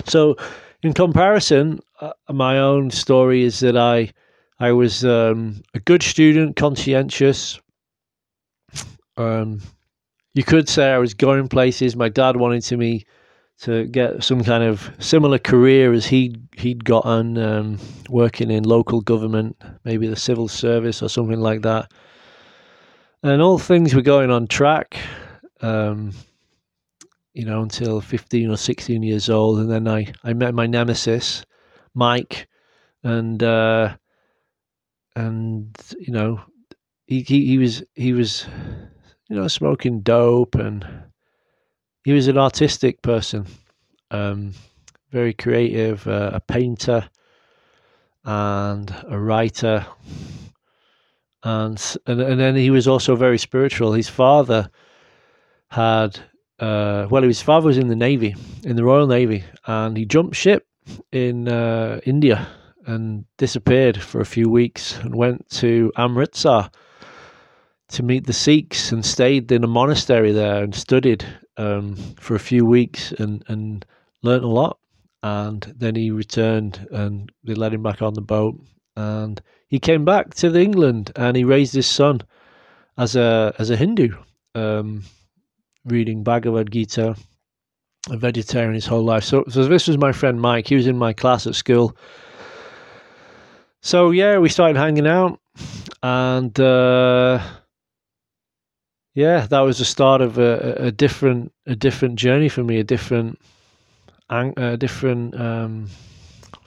So, in comparison, uh, my own story is that I I was um, a good student, conscientious. Um, you could say I was going places. My dad wanted to me to get some kind of similar career as he he'd gotten um, working in local government, maybe the civil service or something like that and all things were going on track. Um, you know, until 15 or 16 years old. And then I, I met my nemesis, Mike, and, uh, and, you know, he, he, he was, he was, you know, smoking dope and he was an artistic person, um, very creative, uh, a painter and a writer and and and then he was also very spiritual. His father had uh, well, his father was in the navy, in the Royal Navy, and he jumped ship in uh, India and disappeared for a few weeks and went to Amritsar to meet the Sikhs and stayed in a monastery there and studied um, for a few weeks and and learned a lot. And then he returned and they let him back on the boat and he came back to England and he raised his son as a as a Hindu, um, reading Bhagavad Gita, a vegetarian his whole life. So, so this was my friend Mike. He was in my class at school. So yeah, we started hanging out, and uh, yeah, that was the start of a, a different a different journey for me, a different a different um,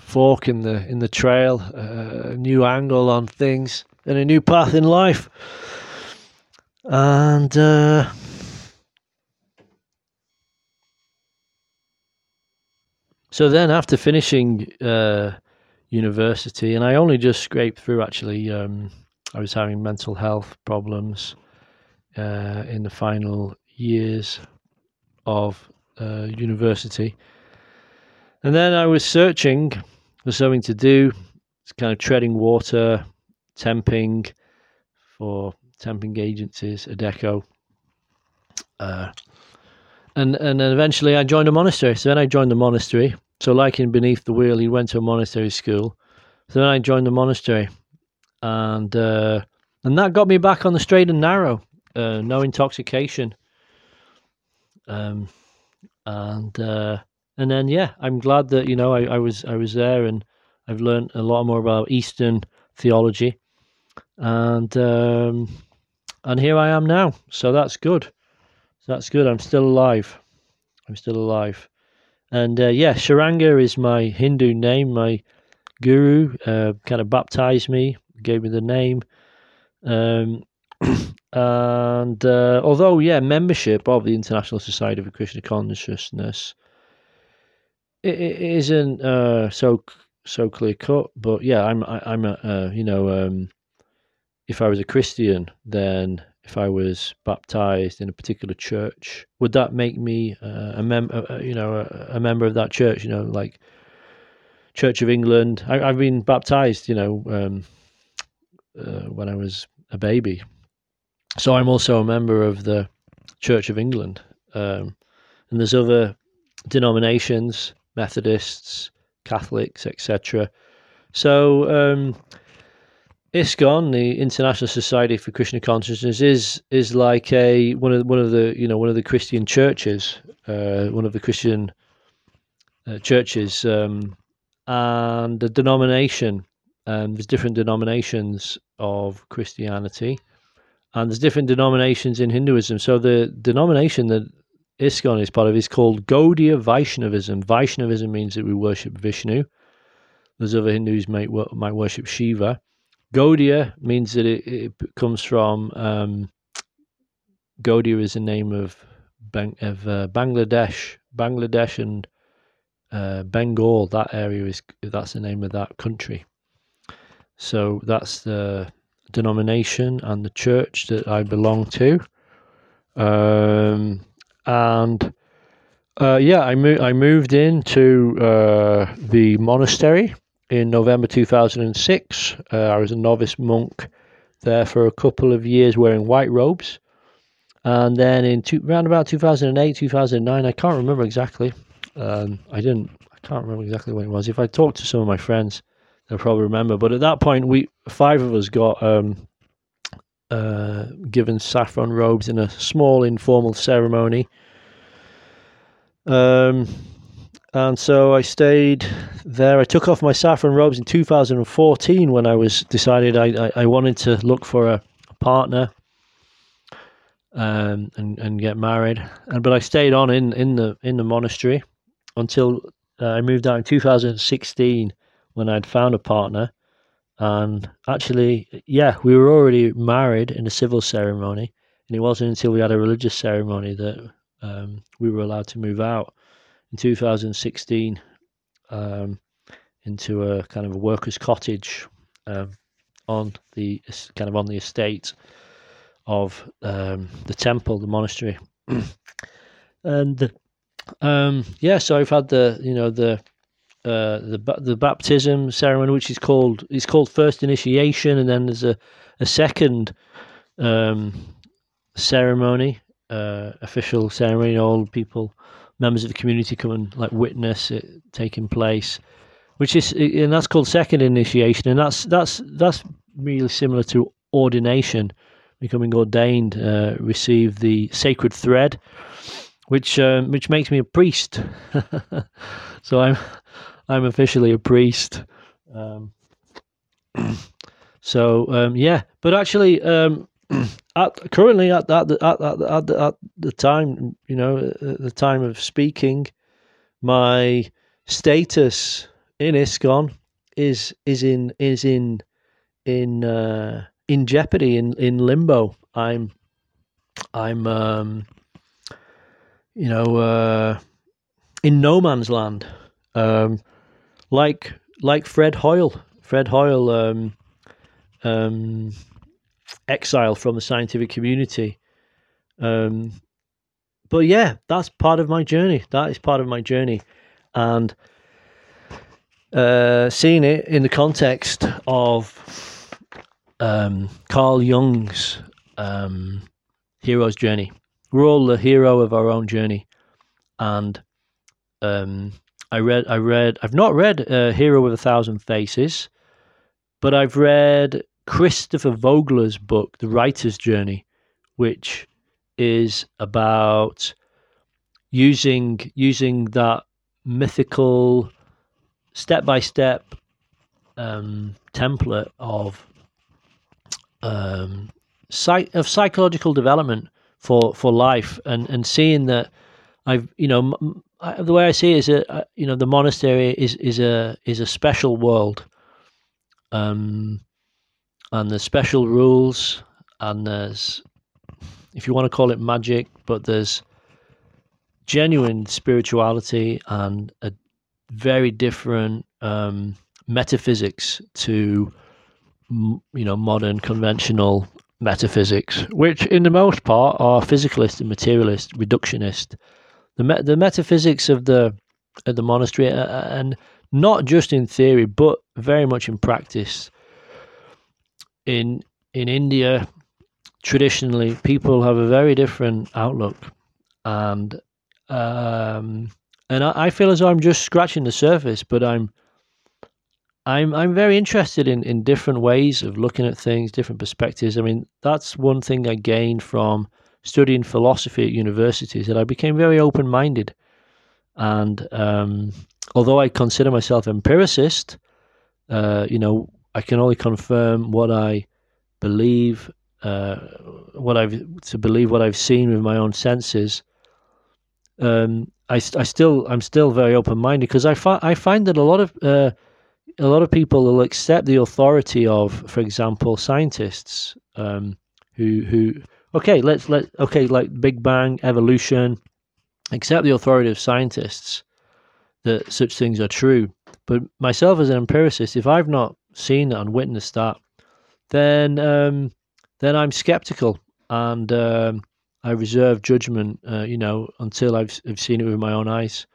fork in the in the trail, a new angle on things, and a new path in life. And uh, so then, after finishing uh, university, and I only just scraped through. Actually, um, I was having mental health problems uh, in the final years of uh, university. And then I was searching for something to do. It's kind of treading water, temping for temping agencies, Adecco. Uh, and and then eventually I joined a monastery. So then I joined the monastery. So like in Beneath the Wheel, he went to a monastery school. So then I joined the monastery, and uh, and that got me back on the straight and narrow. Uh, no intoxication. Um, and uh, and then yeah, I'm glad that you know I, I was I was there and I've learned a lot more about Eastern theology, and um, and here I am now. So that's good. That's good. I'm still alive. I'm still alive, And uh, yeah, Saranga is my Hindu name. My guru uh, kind of baptized me, gave me the name. Um, and uh, although, yeah, membership of the International Society for Krishna Consciousness it, it isn't uh, so so clear cut, but yeah, I'm I, I'm a uh, you know um, if I was a Christian, then if I was baptized in a particular church, would that make me uh, a member? Uh, you know, a, a, member of that church? You know, like Church of England. I, have been baptized. You know, um, uh, when I was a baby, so I'm also a member of the Church of England. Um, and there's other denominations, Methodists, Catholics, etc. So um, ISKCON, the International Society for Krishna Consciousness, is is like a one of one of the you know one of the Christian churches, uh, one of the Christian uh, churches, um, and the denomination. Um, there's different denominations of Christianity, and there's different denominations in Hinduism. So the denomination that ISKCON is part of is called Gaudiya Vaishnavism. Vaishnavism means that we worship Vishnu. There's other Hindus might might worship Shiva Gaudiya means that it, it comes from um, Gaudiya is the name of Bang, of uh, Bangladesh, Bangladesh and uh, Bengal. That area is that's the name of that country. So that's the denomination and the church that I belong to. Um, and uh, yeah, I moved. I moved into uh, the monastery in November 2006. Uh, I was a novice monk there for a couple of years wearing white robes. And then in two, around about 2008, 2009, I can't remember exactly. Um, I didn't, I can't remember exactly when it was. If I talked to some of my friends, they'll probably remember. But at that point, we five of us got um, uh, given saffron robes in a small informal ceremony. Um, and so I stayed there. I took off my saffron robes in 2014 when I was decided I, I, I wanted to look for a, partner um, and and get married. And but I stayed on in, in the in the monastery until uh, I moved out in 2016 when I'd found a partner. And actually, yeah, we were already married in a civil ceremony, and it wasn't until we had a religious ceremony that um, we were allowed to move out in 2016 um, into a kind of a workers' cottage um, on the kind of on the estate of um, the temple, the monastery, and um, yeah. So I've had the you know the uh, the the baptism ceremony, which is called it's called first initiation, and then there's a a second um, ceremony, uh, official ceremony. All people members of the community come and like witness it taking place, which is and that's called second initiation, and that's that's that's really similar to ordination, becoming ordained, uh, receive the sacred thread, which um, which makes me a priest. so I'm I'm officially a priest. Um, so um, yeah, but actually, um, at currently at that at, at, at, at the time, you know, at the time of speaking, my status in ISKCON is is in is in in uh, in jeopardy in in limbo. I'm I'm um, you know uh, in no man's land. Um, like like Fred Hoyle. Fred Hoyle um, um, exile from the scientific community. Um, but yeah, that's part of my journey. That is part of my journey, and uh, seeing it in the context of um, Carl Jung's um, hero's journey. We're all the hero of our own journey, and um, I read. I read. I've not read uh, Hero with a Thousand Faces, but I've read Christopher Vogler's book, The Writer's Journey, which is about using using that mythical step by step template of um, psych- of psychological development for for life and and seeing that I've you know m- I, the way I see it is that uh, you know the monastery is is a is a special world, um, and there's special rules and there's if you want to call it magic, but there's genuine spirituality and a very different um, metaphysics to you know modern conventional metaphysics, which in the most part are physicalist and materialist, reductionist. The me- the metaphysics of the of the monastery, and not just in theory, but very much in practice. In in India, traditionally, people have a very different outlook, and um, and I, I feel as though I'm just scratching the surface, but I'm I'm I'm very interested in, in different ways of looking at things, different perspectives. I mean, that's one thing I gained from studying philosophy at universities that I became very open minded. And um, although I consider myself empiricist, uh, you know, I can only confirm what I believe, uh, what I've to believe what I've seen with my own senses. Um, I, I still I'm still very open minded because I, fi- I find that a lot of uh, a lot of people will accept the authority of, for example, scientists um, who who okay let's let okay like Big Bang evolution accept the authority of scientists that such things are true. But myself as an empiricist, if I've not seen and witnessed that, then um, then I'm skeptical and um, I reserve judgment. Uh, you know, until I've I've seen it with my own eyes.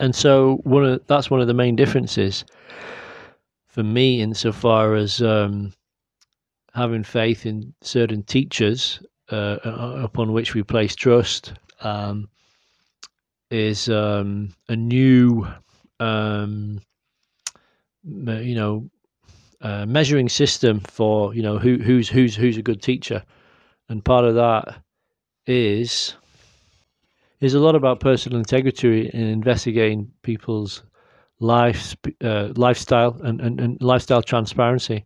and so one of that's one of the main differences for me insofar as um, having faith in certain teachers uh, upon which we place trust um, is um, a new um, you know uh, measuring system for you know who who's who's who's a good teacher and part of that is is a lot about personal integrity and investigating people's life, uh, lifestyle, and, and, and lifestyle transparency.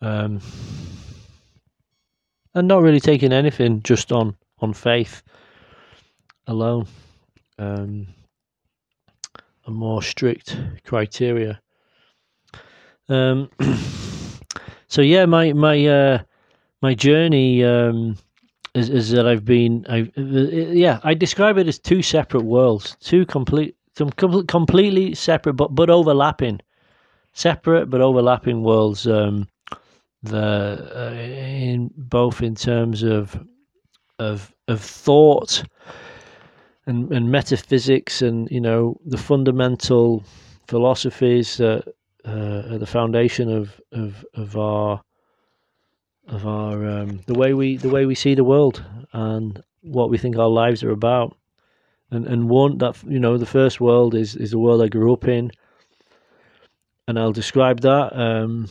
Um, and not really taking anything just on, on faith alone. Um, a more strict criteria. Um, so yeah, my my uh, my journey um, is, is that I've been, I yeah, I describe it as two separate worlds, two complete, some com- completely separate but but overlapping, separate but overlapping worlds. Um, the uh, in both in terms of of of thought and and metaphysics and you know the fundamental philosophies that uh, are the foundation of of of our of our um, the way we the way we see the world and what we think our lives are about. And and one that you know the first world is is the world I grew up in, and I'll describe that. Um,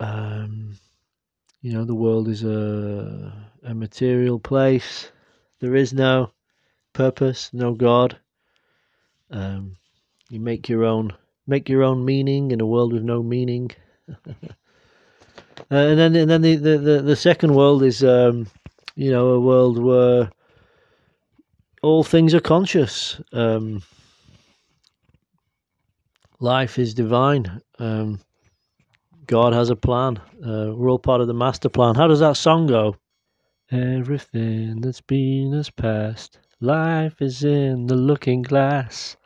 um, you know, the world is a a material place. There is no purpose, no God. Um, you make your own make your own meaning in a world with no meaning. Uh, and then and then the, the, the, the second world is um, you know a world where all things are conscious. Um, life is divine. Um, God has a plan. Uh, we're all part of the master plan. How does that song go? Everything that's been has passed. Life is in the looking glass.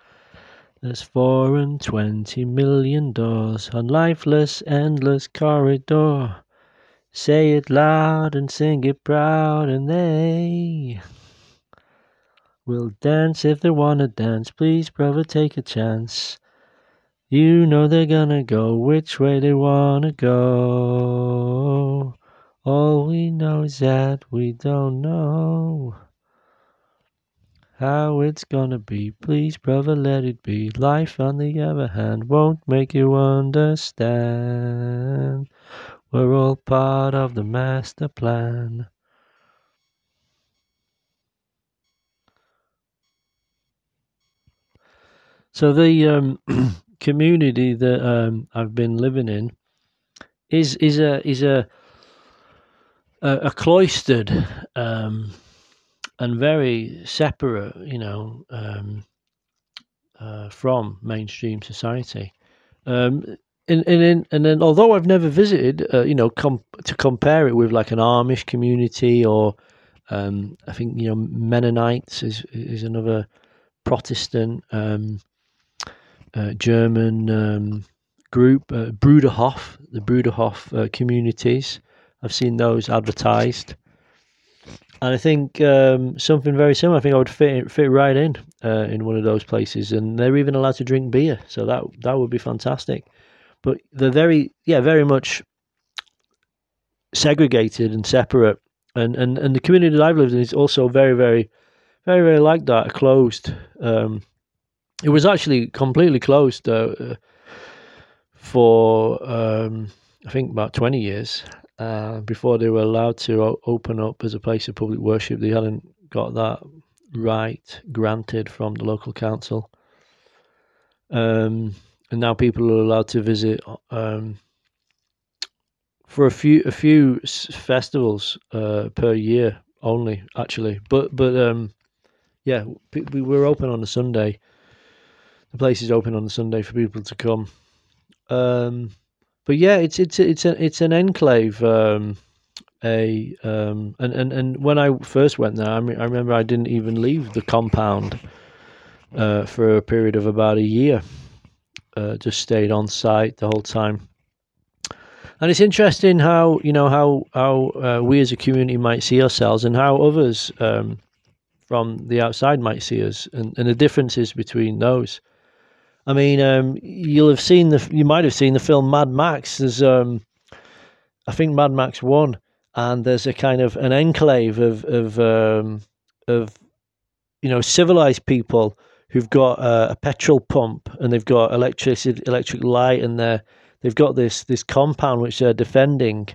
There's four and twenty million doors on lifeless, endless corridor. Say it loud and sing it proud, and they will dance if they wanna dance. Please, brother, take a chance. You know they're gonna go which way they wanna go. All we know is that we don't know how it's gonna be. Please, brother, let it be. Life, on the other hand, won't make you understand. We're all part of the master plan. So the um, community that um, I've been living in is is a is a a, a cloistered um, and very separate, you know, um, uh, from mainstream society. Um, and, and, and then, although I've never visited, uh, you know, com- to compare it with like an Amish community or um, I think you know Mennonites is is another Protestant um, uh, German um, group, uh, Bruderhof, the Bruderhof uh, communities. I've seen those advertised, and I think um, something very similar. I think I would fit fit right in uh, in one of those places, and they're even allowed to drink beer, so that that would be fantastic. But they're very, yeah, very much segregated and separate, and and and the community that I've lived in is also very, very, very, very like that, closed. Um, it was actually completely closed uh, for um, I think about twenty years uh, before they were allowed to open up as a place of public worship. They hadn't got that right granted from the local council. Um, and now people are allowed to visit um, for a few a few festivals uh, per year only, actually. But but um, yeah, we were open on a Sunday. The place is open on a Sunday for people to come. Um, but yeah, it's it's it's a, it's an enclave. Um, a um, and, and and when I first went there, I, I remember I didn't even leave the compound uh, for a period of about a year. Uh, just stayed on site the whole time. And it's interesting how you know how how uh, we as a community might see ourselves and how others um, from the outside might see us, and, and the differences between those. I mean, um, you'll have seen the you might have seen the film Mad Max. There's um, I think Mad Max One, and there's a kind of an enclave of of um, of you know civilized people who've got uh, a petrol pump and they've got electricity, electric light, and they they've got this this compound which they're defending.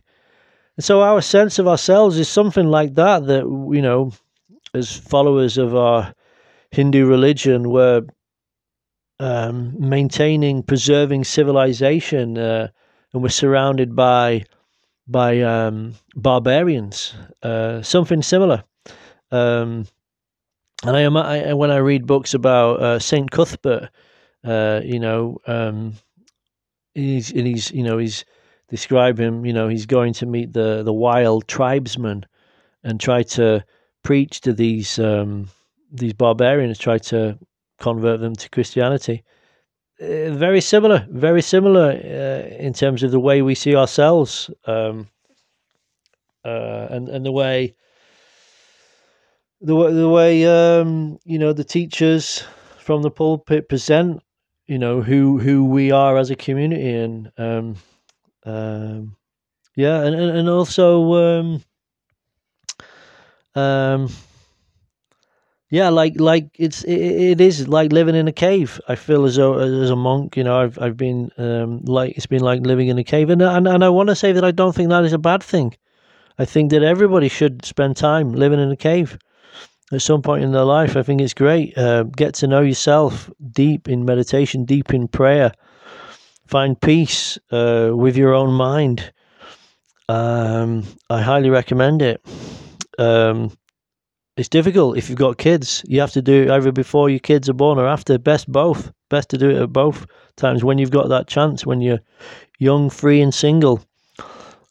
And so our sense of ourselves is something like that. That you know, as followers of our Hindu religion, we're um, maintaining, preserving civilization, uh, and we're surrounded by by um, barbarians. Uh, something similar. Um, and I am I, when I read books about uh, Saint Cuthbert, uh, you know, um, he's and he's you know he's describe him. You know, he's going to meet the the wild tribesmen and try to preach to these um, these barbarians, try to convert them to Christianity. Uh, very similar, very similar uh, in terms of the way we see ourselves, um, uh, and and the way the way the way um, you know the teachers from the pulpit present you know who who we are as a community and um, um, yeah and and also um, um, yeah like like it's it, it is like living in a cave i feel as though as a monk you know i've i've been um like it's been like living in a cave and and, and i want to say that i don't think that is a bad thing i think that everybody should spend time living in a cave at some point in their life. I think it's great. Uh, get to know yourself deep in meditation, deep in prayer. Find peace uh, with your own mind. Um, I highly recommend it. Um, it's difficult if you've got kids. You have to do it either before your kids are born or after. Best both. Best to do it at both times when you've got that chance. When you're young, free, and single.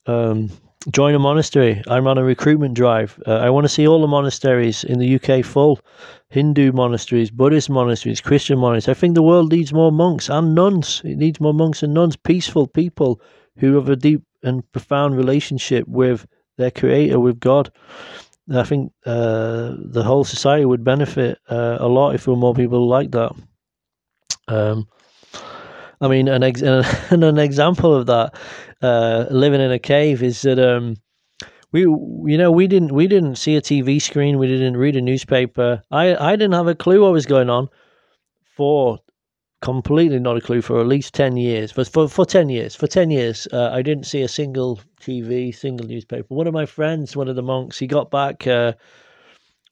Um, join a monastery. I'm on a recruitment drive. Uh, I want to see all the monasteries in the UK full Hindu monasteries, Buddhist monasteries, Christian monasteries. I think the world needs more monks and nuns. It needs more monks and nuns, peaceful people who have a deep and profound relationship with their creator, with God. I think uh, the whole society would benefit uh, a lot if more people like that. Um, I mean, an ex- an example of that uh, living in a cave is that um, we, you know, we didn't we didn't see a TV screen, we didn't read a newspaper. I I didn't have a clue what was going on for completely not a clue for at least 10 years. For for, for 10 years. For 10 years uh, i didn't see a single tv single newspaper. One of my friends one of the monks he got back uh,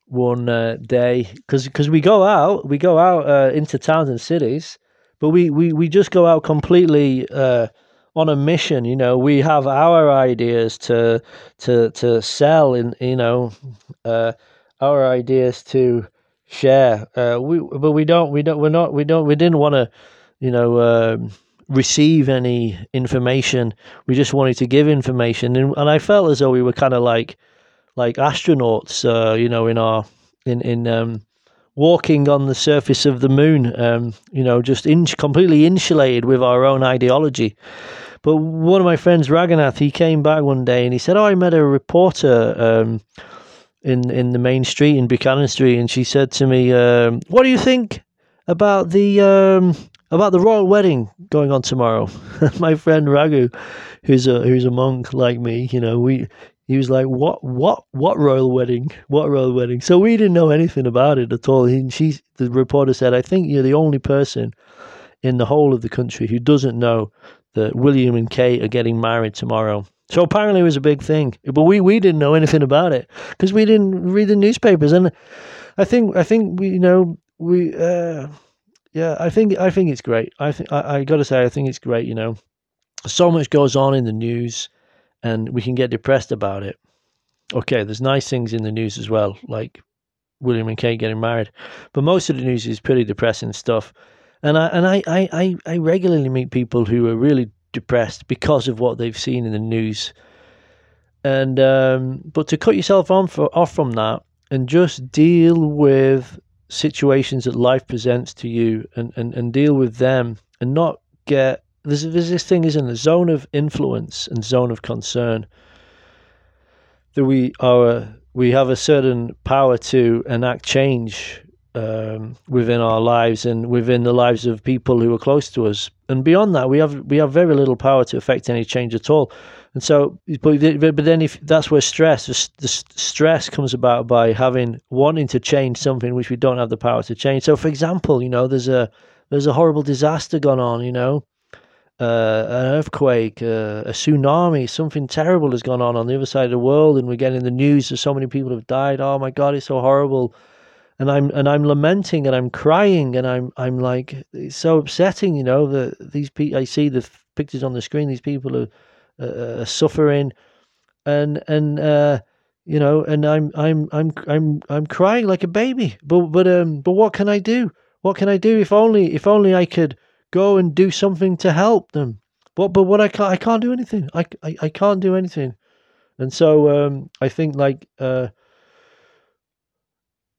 one uh, day. Because because we go out we go out uh, into towns and cities but we, we, we just go out completely uh, on a mission. You know, we have our ideas to to to sell, in you know, uh, our ideas to share. Uh, we but we don't we don't we're not we don't we didn't want to, you know. Um, receive any information we just wanted to give information and, and i felt as though we were kind of like like astronauts uh, you know in our in in um walking on the surface of the moon, um, you know, just in, completely insulated with our own ideology. But one of my friends, Raghunath, he came back one day and he said, "Oh, I met a reporter um, in in the main street in Buchanan Street, and she said to me, um, what do you think about the um, about the royal wedding going on tomorrow?" my friend Raghu, who's a who's a monk like me, you know, we he was like, "What? What? What royal wedding? What royal wedding?" So we didn't know anything about it at all. He, she, the reporter said, "I think you're the only person in the whole of the country who doesn't know that William and Kate are getting married tomorrow." So apparently it was a big thing, but we, we didn't know anything about it because we didn't read the newspapers. And I think I think we you know we uh, yeah I think I think it's great. I think I, I got to say I think it's great. You know, so much goes on in the news and we can get depressed about it. Okay, there's nice things in the news as well, like William and Kate getting married, but most of the news is pretty depressing stuff. And I and I, I, I regularly meet people who are really depressed because of what they've seen in the news. And um, but to cut yourself on for, off from that and just deal with situations that life presents to you and, and, and deal with them and not get there's, there's this thing is in the zone of influence and zone of concern that we are we have a certain power to enact change um, within our lives and within the lives of people who are close to us. And beyond that, we have we have very little power to affect any change at all. And so, but, but then if that's where stress, the, stress comes about by having wanting to change something which we don't have the power to change. So, for example, you know, there's a there's a horrible disaster gone on, you know, uh, an earthquake, uh, a tsunami, something terrible has gone on on the other side of the world, and we're getting the news that so many people have died. Oh my God, it's so horrible, and I'm and I'm lamenting and I'm crying and I'm I'm like it's so upsetting, you know, that these people. I see the pictures on the screen. These people are, uh, are suffering, and and uh, you know, and I'm I'm I'm I'm I'm crying like a baby. But but um but what can I do? What can I do? If only if only I could go and do something to help them. But but what I can't I can't do anything. I, I, I can't do anything. And so um, I think like uh,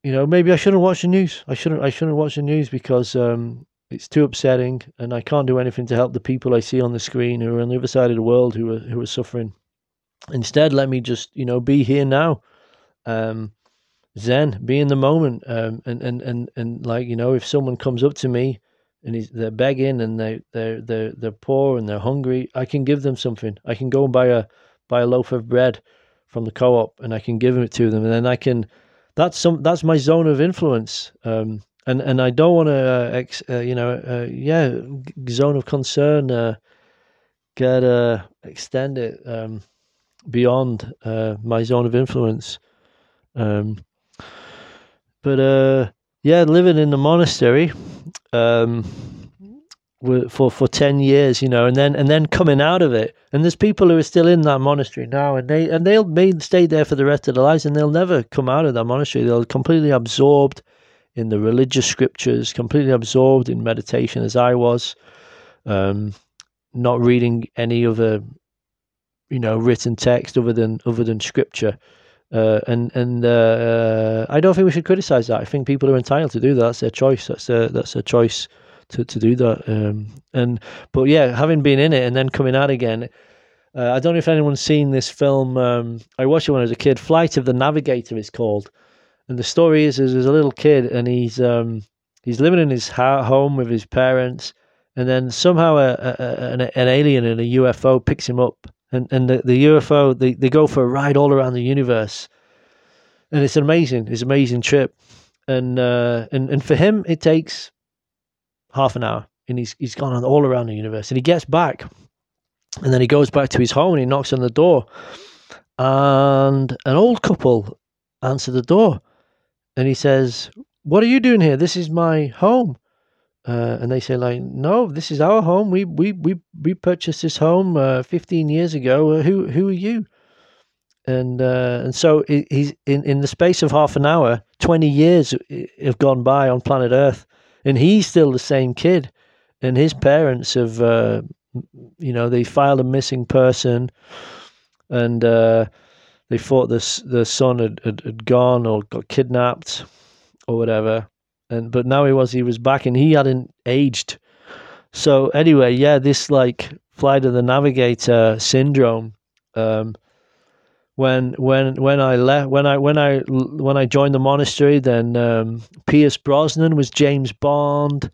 you know maybe I shouldn't watch the news. I shouldn't I shouldn't watch the news because um, it's too upsetting, and I can't do anything to help the people I see on the screen who are on the other side of the world who are who are suffering. Instead, let me just you know be here now. Um, Zen, be in the moment, um, and and and and like you know, if someone comes up to me and they're begging and they they they they're poor and they're hungry, I can give them something. I can go and buy a buy a loaf of bread from the co-op and I can give it to them, and then I can. That's some. That's my zone of influence. Um, and and I don't want to, uh, ex, uh, you know, uh, yeah, zone of concern. Uh, get uh, extend it um, beyond uh, my zone of influence. Um, but uh, yeah, living in the monastery um, for for ten years, you know, and then and then coming out of it, and there's people who are still in that monastery now, and they and they'll may stay there for the rest of their lives, and they'll never come out of that monastery. They'll completely absorbed in the religious scriptures, completely absorbed in meditation, as I was, um, not reading any other, you know, written text other than other than scripture. Uh, and and uh, uh, I don't think we should criticize that. I think people are entitled to do that. That's their choice. That's their that's their choice to, to do that. Um, and but yeah, having been in it and then coming out again, uh, I don't know if anyone's seen this film. Um, I watched it when I was a kid. Flight of the Navigator is called, and the story is, is there's a little kid and he's um, he's living in his home with his parents, and then somehow a, a, an, an alien in a UFO picks him up and and the, the UFO they, they go for a ride all around the universe, and it's amazing. It's an amazing trip, and uh, and and for him it takes half an hour, and he's he's gone all around the universe, and he gets back, and then he goes back to his home and he knocks on the door, and an old couple answer the door, and he says, "What are you doing here? This is my home." Uh, and they say like, no, this is our home. We we we we purchased this home uh, 15 years ago. Uh, who who are you? And uh, and so he's in in the space of half an hour, 20 years have gone by on planet Earth, and he's still the same kid. And his parents have, uh, you know, they filed a missing person, and uh, they thought this the son had, had, had gone or got kidnapped or whatever and but now he was he was back and he hadn't aged. So anyway, yeah, this like flight of the navigator syndrome. Um, when when when I left when I when I when I joined the monastery, then um, Pierce Brosnan was James Bond.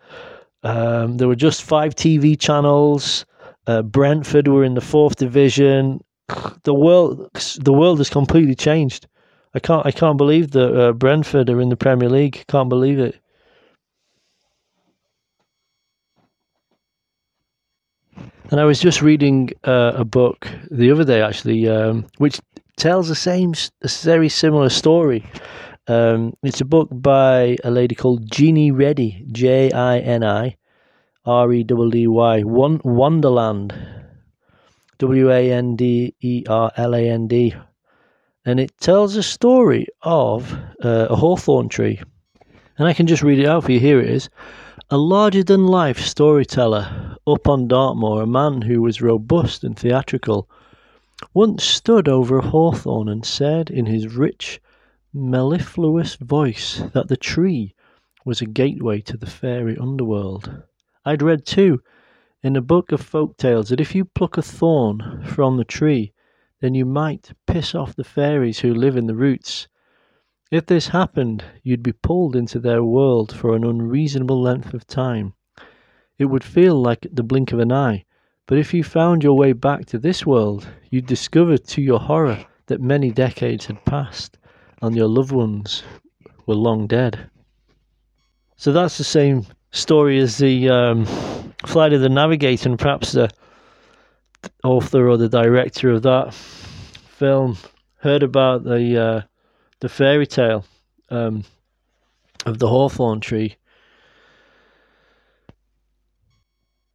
Um, there were just five TV channels. Uh, Brentford were in the fourth division. The world the world has completely changed. I can't I can't believe that uh, Brentford are in the Premier League. Can't believe it. And I was just reading uh, a book the other day, actually, um, which tells the same, a very similar story. Um, it's a book by a lady called Jini Reddy, J I N I R E W D Y, Wanderland, W A N D E R L A N D and it tells a story of uh, a hawthorn tree. And I can just read it out for you. Here it is. A larger than life storyteller up on Dartmoor, a man who was robust and theatrical, once stood over a hawthorn and said in his rich, mellifluous voice that the tree was a gateway to the fairy underworld. I'd read too in a book of folk tales that if you pluck a thorn from the tree, then you might piss off the fairies who live in the roots. If this happened, you'd be pulled into their world for an unreasonable length of time. It would feel like the blink of an eye, but if you found your way back to this world, you'd discover to your horror that many decades had passed and your loved ones were long dead. So that's the same story as the um, Flight of the Navigator, and perhaps the author or the director of that film heard about the uh, the fairy tale um, of the hawthorn tree.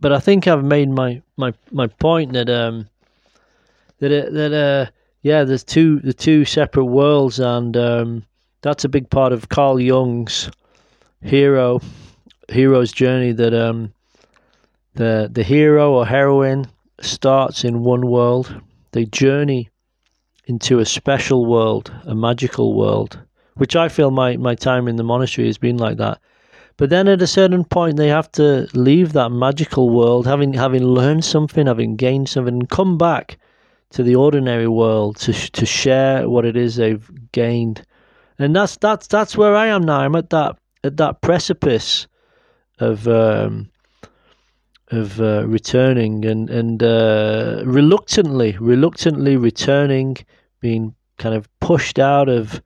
But I think I've made my, my, my point that um, that it, that uh, yeah, there's two the two separate worlds, and um, that's a big part of Carl Jung's hero hero's journey. That um, the the hero or heroine starts in one world. They journey into a special world, a magical world, which I feel my, my time in the monastery has been like that. But then at a certain point, they have to leave that magical world, having having learned something, having gained something, and come back to the ordinary world to to share what it is they've gained. And that's that's that's where I am now. I'm at that at that precipice of um, of uh, returning and and uh, reluctantly reluctantly returning, being kind of pushed out of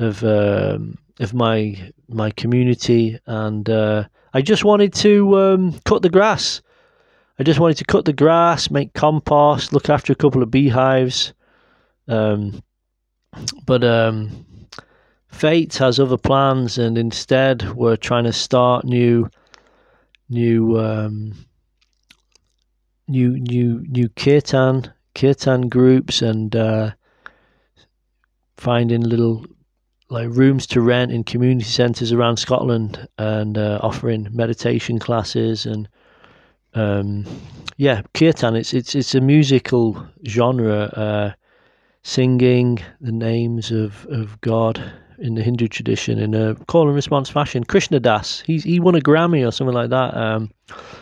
of um, of my my community, and uh, I just wanted to um, cut the grass. I just wanted to cut the grass, make compost, look after a couple of beehives. Um, but um, fate has other plans, and instead we're trying to start new new um, new new new kirtan kirtan groups and uh, finding little like rooms to rent in community centres around Scotland and uh, offering meditation classes and um, yeah kirtan it's it's it's a musical genre uh, singing the names of of God in the Hindu tradition in a call and response fashion. Krishna Das, he's he won a Grammy or something like that. Um,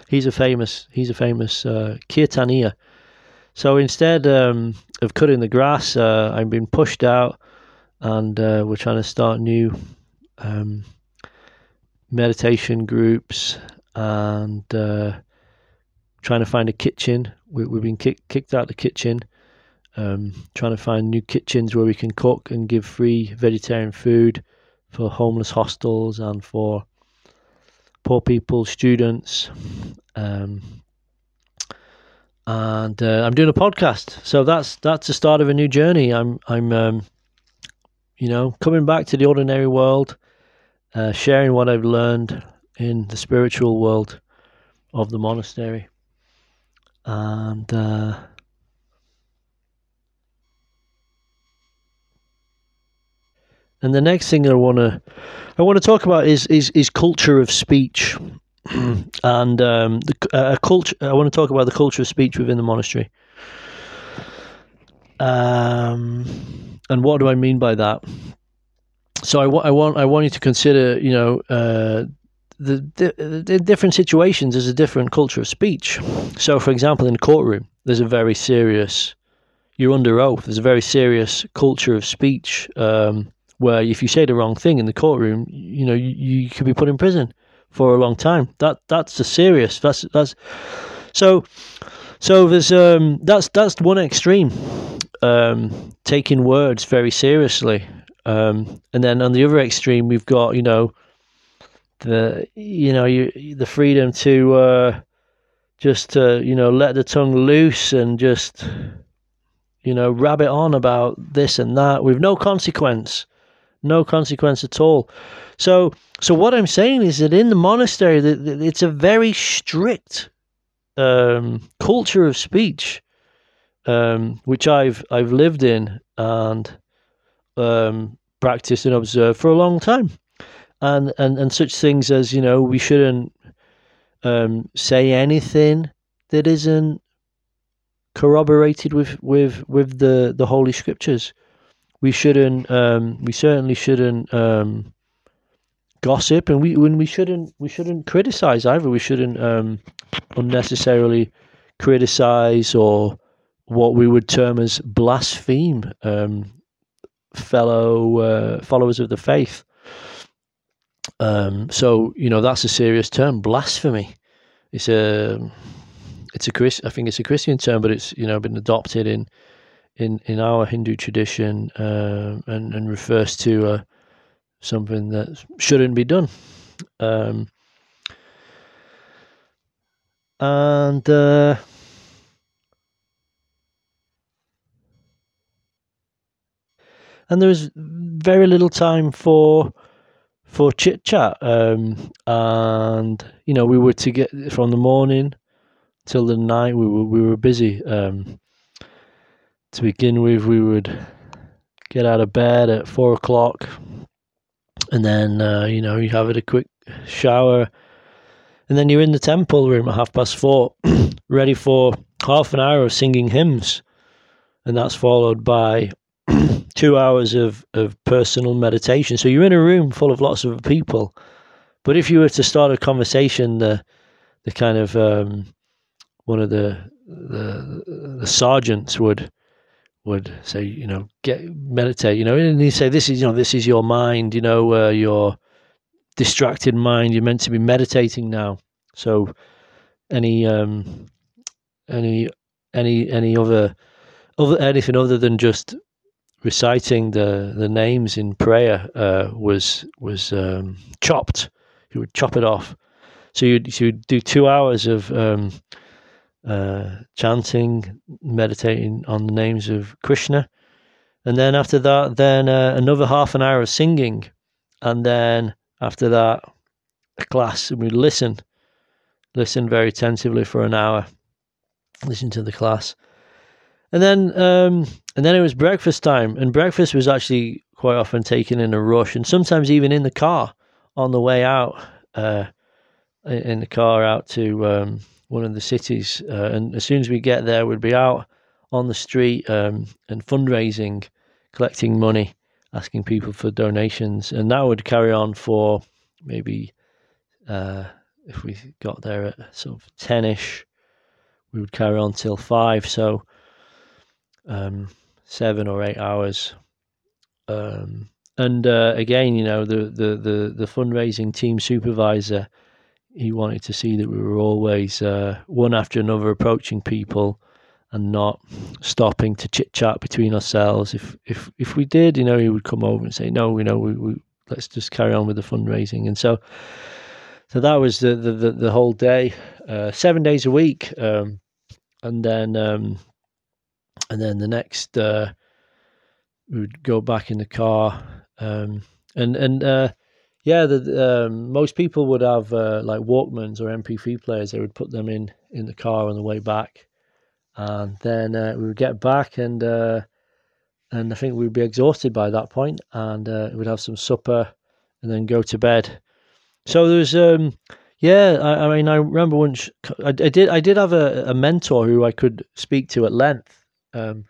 he's a famous he's a famous uh, kirtaniya. So instead um, of cutting the grass, uh, I'm being pushed out, and uh, we're trying to start new um, meditation groups and uh, trying to find a kitchen. We, have been kick, kicked out the kitchen um, trying to find new kitchens where we can cook and give free vegetarian food for homeless hostels and for poor people, students. Um, and uh, I'm doing a podcast, so that's that's the start of a new journey. I'm I'm um, you know coming back to the ordinary world, uh, sharing what I've learned, in the spiritual world of the monastery. And uh, and the next thing I want to I want to talk about is is, is culture of speech, and um, the uh, culture. I want to talk about the culture of speech within the monastery. Um, and what do I mean by that? So I, I want I want you to consider, you know, uh, the, the, the different situations. There's a different culture of speech. So, for example, in a courtroom, there's a very serious. You're under oath. There's a very serious culture of speech um, where if you say the wrong thing in the courtroom, you know, you, you could be put in prison for a long time. That that's a serious. That's that's so. So there's um that's that's one extreme, um, taking words very seriously, um, and then on the other extreme we've got you know the you know you the freedom to uh, just uh, you know let the tongue loose and just you know rabbit on about this and that with no consequence no consequence at all. So, so what I'm saying is that in the monastery, it's a very strict um, culture of speech, um, which I've I've lived in and um, practiced and observed for a long time, and and and such things as you know we shouldn't um, say anything that isn't corroborated with with with the the holy scriptures. We shouldn't um, we certainly shouldn't um, gossip and we when we shouldn't we shouldn't criticize either. We shouldn't um, unnecessarily criticize or what we would term as blaspheme um, fellow uh, followers of the faith um, so you know that's a serious term blasphemy it's a it's a Chris I think it's a Christian term but it's you know been adopted in in in our Hindu tradition uh, and and refers to uh, something that shouldn't be done. Um, and and there was very little time for for chit chat. Um, and you know, we were to get from the morning till the night. We were we were busy. Um, to begin with, we would get out of bed at four o'clock, and then uh, you know you have it a quick shower, and then you're in the temple room at half past four, ready for half an hour of singing hymns, and that's followed by two hours of, of personal meditation. So you're in a room full of lots of people, but if you were to start a conversation, the the kind of um, one of the the the sergeants would would say, you know, get meditate, you know, and he'd say, this is, you know, this is your mind, you know, uh, your distracted mind. You're meant to be meditating now. So, any, um, any, any, any other, other anything other than just reciting the the names in prayer uh, was was um, chopped. He would chop it off. So you'd, you'd do two hours of um, uh, chanting, meditating on the names of Krishna. And then after that, then uh, another half an hour of singing. And then after that, a class. And we listen, listen very attentively for an hour, listen to the class. And then, um, and then it was breakfast time. And breakfast was actually quite often taken in a rush, and sometimes even in the car on the way out, uh, in the car out to um, one of the cities. Uh, and as soon as we get there, we'd be out on the street um, and fundraising, collecting money, asking people for donations. And that would carry on for maybe, uh, if we got there at sort of 10 ish, we would carry on till five. So um, seven or eight hours. Um, and uh, again, you know, the, the, the, the fundraising team supervisor he wanted to see that we were always uh, one after another approaching people and not stopping to chit chat between ourselves. If if if we did, you know, he would come over and say, "No, you know, we, we let's just carry on with the fundraising." And so, so that was the the the, the whole day, uh, seven days a week, um, and then um, and then the next uh, we would go back in the car, um, and and uh, yeah, the, um, most people would have uh, like Walkmans or MP3 players. They would put them in in the car on the way back, and then uh, we would get back and uh, and I think we'd be exhausted by that point, and uh, we'd have some supper and then go to bed. So there was, um, yeah, I, I, mean, I remember once I, I, did I did have a, a mentor who I could speak to at length. Um,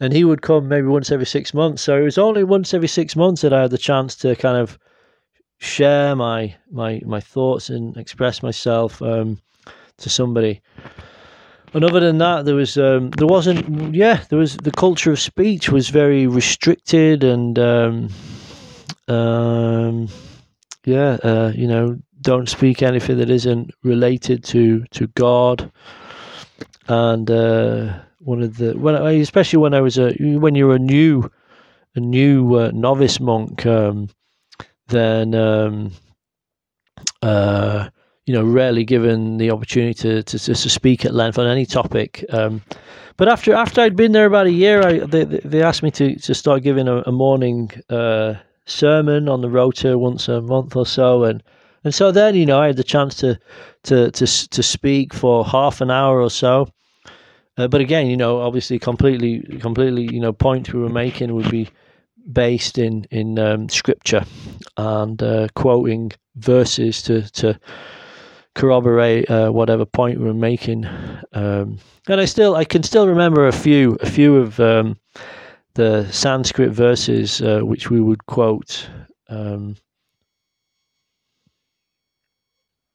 and he would come maybe once every six months. So it was only once every six months that I had the chance to kind of share my my my thoughts and express myself um, to somebody. And other than that, there was um, there wasn't yeah there was the culture of speech was very restricted and um, um, yeah uh, you know don't speak anything that isn't related to to God and uh, one of the when especially when I was a when you're a new a new uh, novice monk, um, then um, uh, you know rarely given the opportunity to, to, to speak at length on any topic. Um, but after after I'd been there about a year, I, they they asked me to to start giving a, a morning uh, sermon on the rota once a month or so, and and so then you know I had the chance to to to to speak for half an hour or so. Uh, but again, you know, obviously, completely, completely, you know, point we were making would be based in in um, scripture and uh, quoting verses to to corroborate uh, whatever point we were making. Um, and I still, I can still remember a few, a few of um, the Sanskrit verses uh, which we would quote. Um,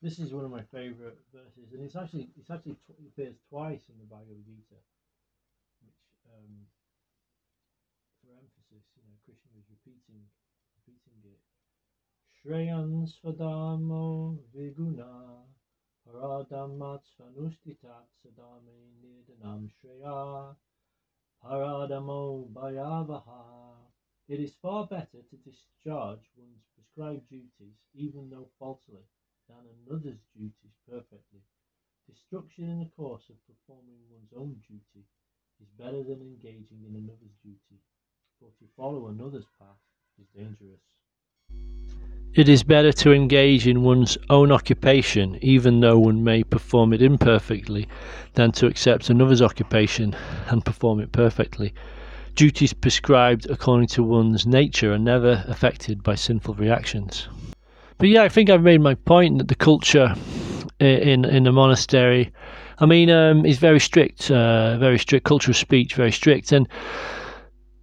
this is one of my favorite verses, and it's actually it's actually appears twice in the Bhagavad Gita, which um, for emphasis, you know, Krishna is repeating repeating it. Shreyan svadharmo viguna paradharmat svanustitat sadame nidanam shreya paradharmo bhayavaha. It is far better to discharge one's prescribed duties, even though faultily than another's duties perfectly. Destruction in the course of performing one's own duty is better than engaging in another's duty, for to follow another's path is dangerous. It is better to engage in one's own occupation, even though one may perform it imperfectly, than to accept another's occupation and perform it perfectly. Duties prescribed according to one's nature are never affected by sinful reactions. But yeah, I think I've made my point that the culture in in the monastery, I mean, um, is very strict, uh, very strict culture of speech, very strict, and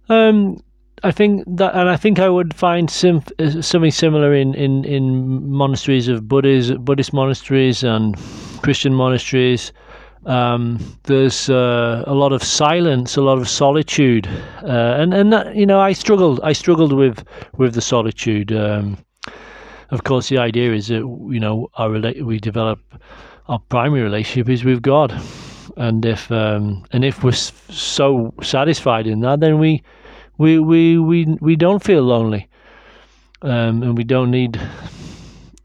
um, I think that, and I think I would find uh, something similar in, in, in monasteries of Buddhist Buddhist monasteries and Christian monasteries. Um, there's uh, a lot of silence, a lot of solitude, uh, and and that, you know I struggled. I struggled with with the solitude. Um, of course, the idea is that you know our we develop our primary relationship is with God, and if um, and if we're so satisfied in that, then we we we we we don't feel lonely, um, and we don't need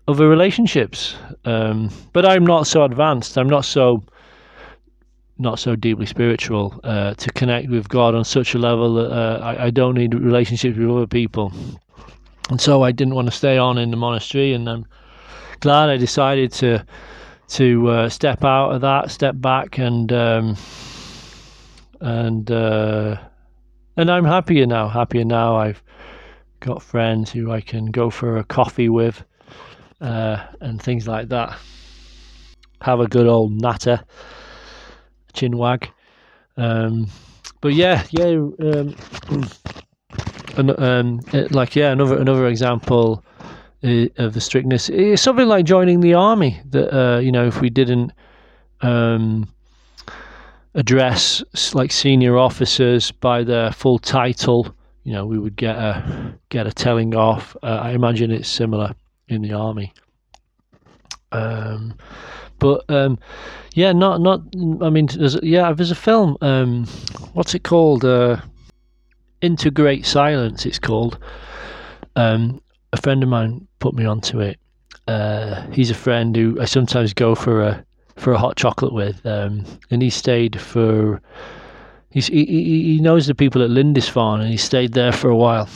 other relationships. Um, but I'm not so advanced. I'm not so not so deeply spiritual uh, to connect with God on such a level that uh, I, I, don't need relationships with other people and so I didn't want to stay on in the monastery, and I'm glad I decided to to uh, step out of that, step back, and um, and uh, and I'm happier now. Happier now. I've got friends who I can go for a coffee with, uh, and things like that. Have a good old natter, chinwag. Um, but yeah, yeah. Um, and um, like yeah, another another example uh, of the strictness It's something like joining the army. That uh, you know, if we didn't um, address like senior officers by their full title, you know, we would get a get a telling off. Uh, I imagine it's similar in the army. Um, but um, yeah, not not. I mean, there's, yeah, there's a film. Um, what's it called? Uh, into Great Silence, it's called. Um, a friend of mine put me onto it. Uh, he's a friend who I sometimes go for a for a hot chocolate with, um, and he stayed for. He's, he, he knows the people at Lindisfarne, and he stayed there for a while,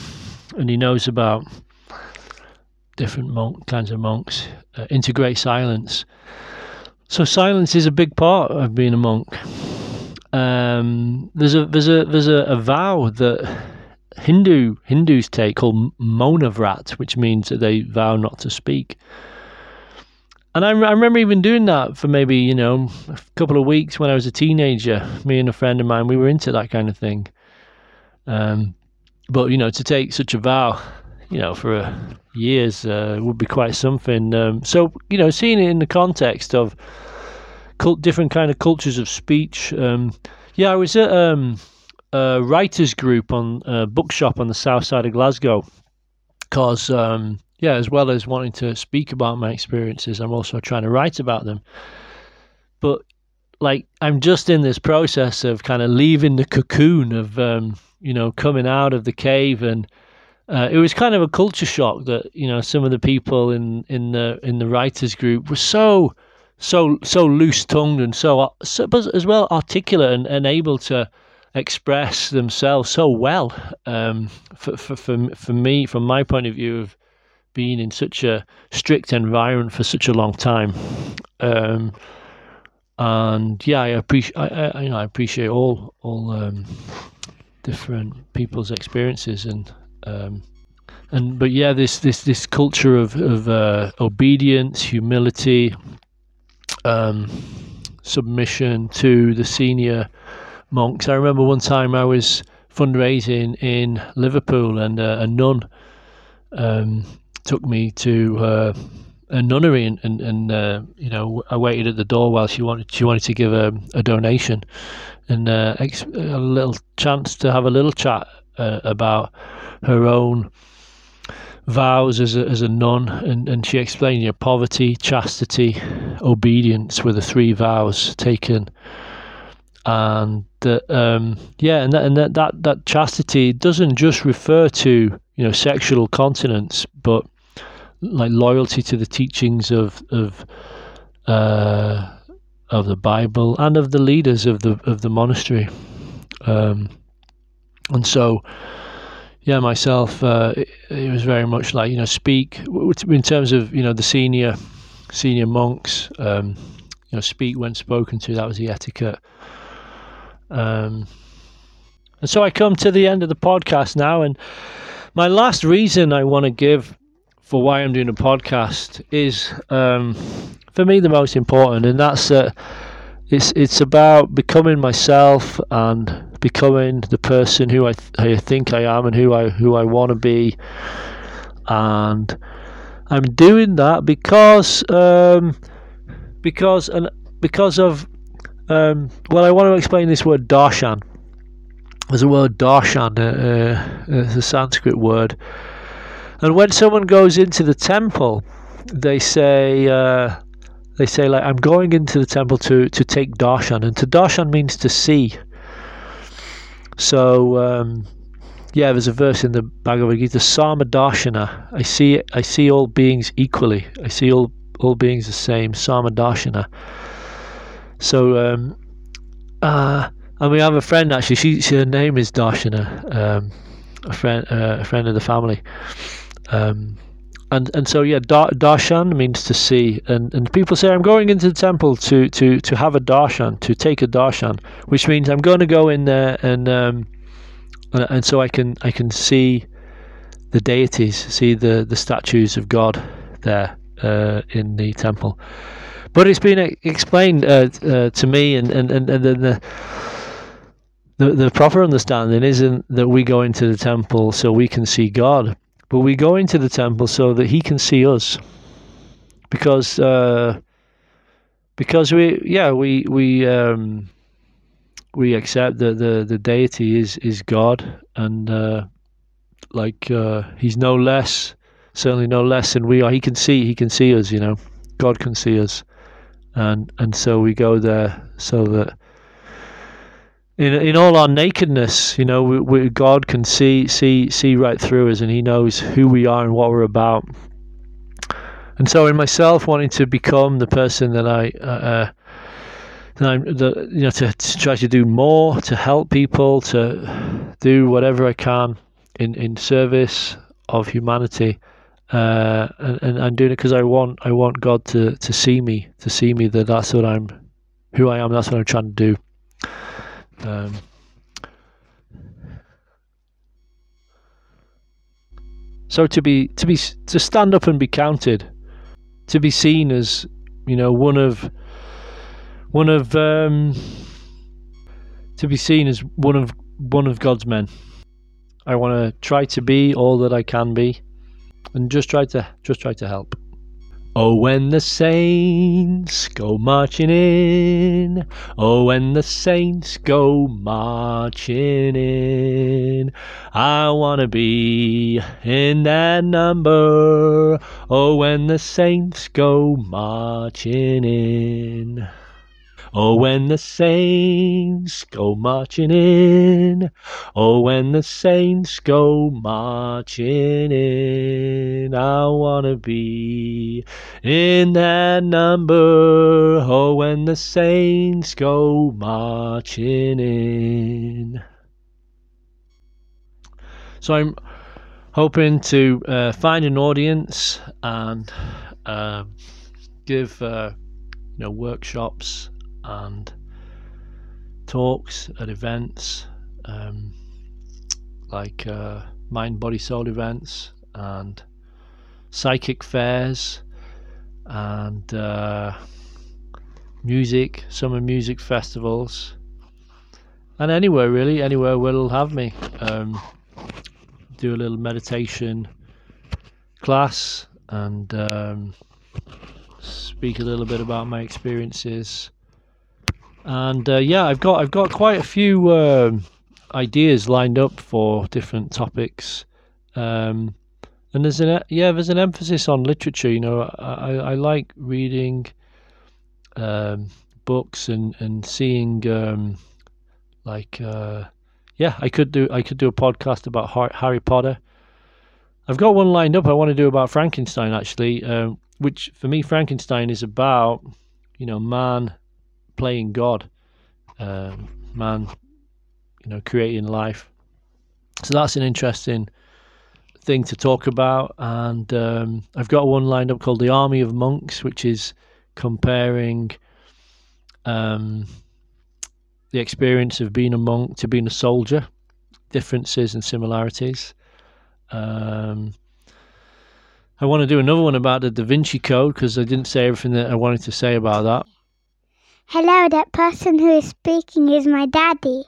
and he knows about different monk kinds of monks uh, integrate silence. So silence is a big part of being a monk. Um, there's a there's a there's a, a vow that Hindu Hindus take called Monavrat, which means that they vow not to speak. And I, I remember even doing that for maybe you know a couple of weeks when I was a teenager. Me and a friend of mine, we were into that kind of thing. Um, but you know, to take such a vow, you know, for uh, years uh, would be quite something. Um, so you know, seeing it in the context of cult, different kind of cultures of speech. Um, yeah, I was at um, a writers group on a bookshop on the south side of Glasgow because um, yeah, as well as wanting to speak about my experiences, I'm also trying to write about them. But like, I'm just in this process of kind of leaving the cocoon of um, you know coming out of the cave and. Uh, it was kind of a culture shock that you know some of the people in in the in the writers group were so so so loose tongued and so, so as well articulate and, and able to express themselves so well. Um, for, for for for me, from my point of view of being in such a strict environment for such a long time, um, and yeah, I appreciate I, I, you know I appreciate all all um, different people's experiences and. Um, and but yeah, this this this culture of of uh, obedience, humility, um, submission to the senior monks. I remember one time I was fundraising in Liverpool, and uh, a nun um, took me to uh, a nunnery, and, and, and uh, you know I waited at the door while she wanted she wanted to give a, a donation, and uh, ex- a little chance to have a little chat uh, about her own vows as a, as a nun, and, and she explained, you know, poverty, chastity, obedience were the three vows taken, and that, um, yeah, and that, and that, that that chastity doesn't just refer to you know sexual continence, but like loyalty to the teachings of of uh, of the Bible and of the leaders of the of the monastery, um, and so yeah, myself, uh, it, it, was very much like you know speak in terms of you know the senior senior monks. Um, you know, speak when spoken to. That was the etiquette. Um, and so I come to the end of the podcast now, and my last reason I want to give for why I'm doing a podcast is, um, for me, the most important, and that's that it's it's about becoming myself and becoming the person who I, th- I think I am and who I who I want to be, and I'm doing that because um, because and because of um, well, I want to explain this word darshan. There's a word darshan, uh, uh, it's a Sanskrit word, and when someone goes into the temple, they say. Uh, they say like I'm going into the temple to to take darshan, and to darshan means to see. So um, yeah, there's a verse in the Bhagavad Gita, Sama Darshana. I see I see all beings equally. I see all all beings the same. Sama Darshana. So um, uh, and we have a friend actually. She, she her name is Darshana. Um, a friend uh, a friend of the family. Um, and and so yeah, dar, darshan means to see, and and people say I'm going into the temple to to to have a darshan, to take a darshan, which means I'm going to go in there and um, and so I can I can see the deities, see the the statues of God there uh, in the temple. But it's been explained uh, uh, to me, and and and, and the the the proper understanding isn't that we go into the temple so we can see God but we go into the temple so that he can see us. Because uh, because we yeah, we we um, we accept that the, the deity is, is God and uh, like uh, he's no less certainly no less than we are. He can see he can see us, you know. God can see us. And and so we go there so that in in all our nakedness, you know, we, we, God can see see see right through us, and He knows who we are and what we're about. And so, in myself, wanting to become the person that I, uh, uh that I'm, the, you know, to, to, try to do more to help people, to do whatever I can in in service of humanity, uh, and, and I'm doing it because I want I want God to to see me to see me that that's what I'm who I am. That's what I'm trying to do. Um, so to be to be to stand up and be counted, to be seen as you know one of one of um, to be seen as one of one of God's men. I want to try to be all that I can be and just try to just try to help. Oh, when the saints go marching in, oh, when the saints go marching in, I want to be in that number. Oh, when the saints go marching in. Oh, when the saints go marching in. Oh, when the saints go marching in. I want to be in that number. Oh, when the saints go marching in. So I'm hoping to uh, find an audience and uh, give uh, you know workshops and talks at events um, like uh, mind, body, soul events and psychic fairs and uh, music, summer music festivals, and anywhere really, anywhere will have me. Um, do a little meditation class and um, speak a little bit about my experiences and uh, yeah, I've got I've got quite a few um, ideas lined up for different topics. Um, and there's an yeah, there's an emphasis on literature. You know, I, I like reading um, books and and seeing um, like uh, yeah, I could do I could do a podcast about Harry Potter. I've got one lined up. I want to do about Frankenstein actually, uh, which for me Frankenstein is about you know man playing God, um, man, you know, creating life. So that's an interesting thing to talk about. And um, I've got one lined up called The Army of Monks, which is comparing um, the experience of being a monk to being a soldier, differences and similarities. Um, I want to do another one about the Da Vinci Code because I didn't say everything that I wanted to say about that. Hello, that person who is speaking is my daddy.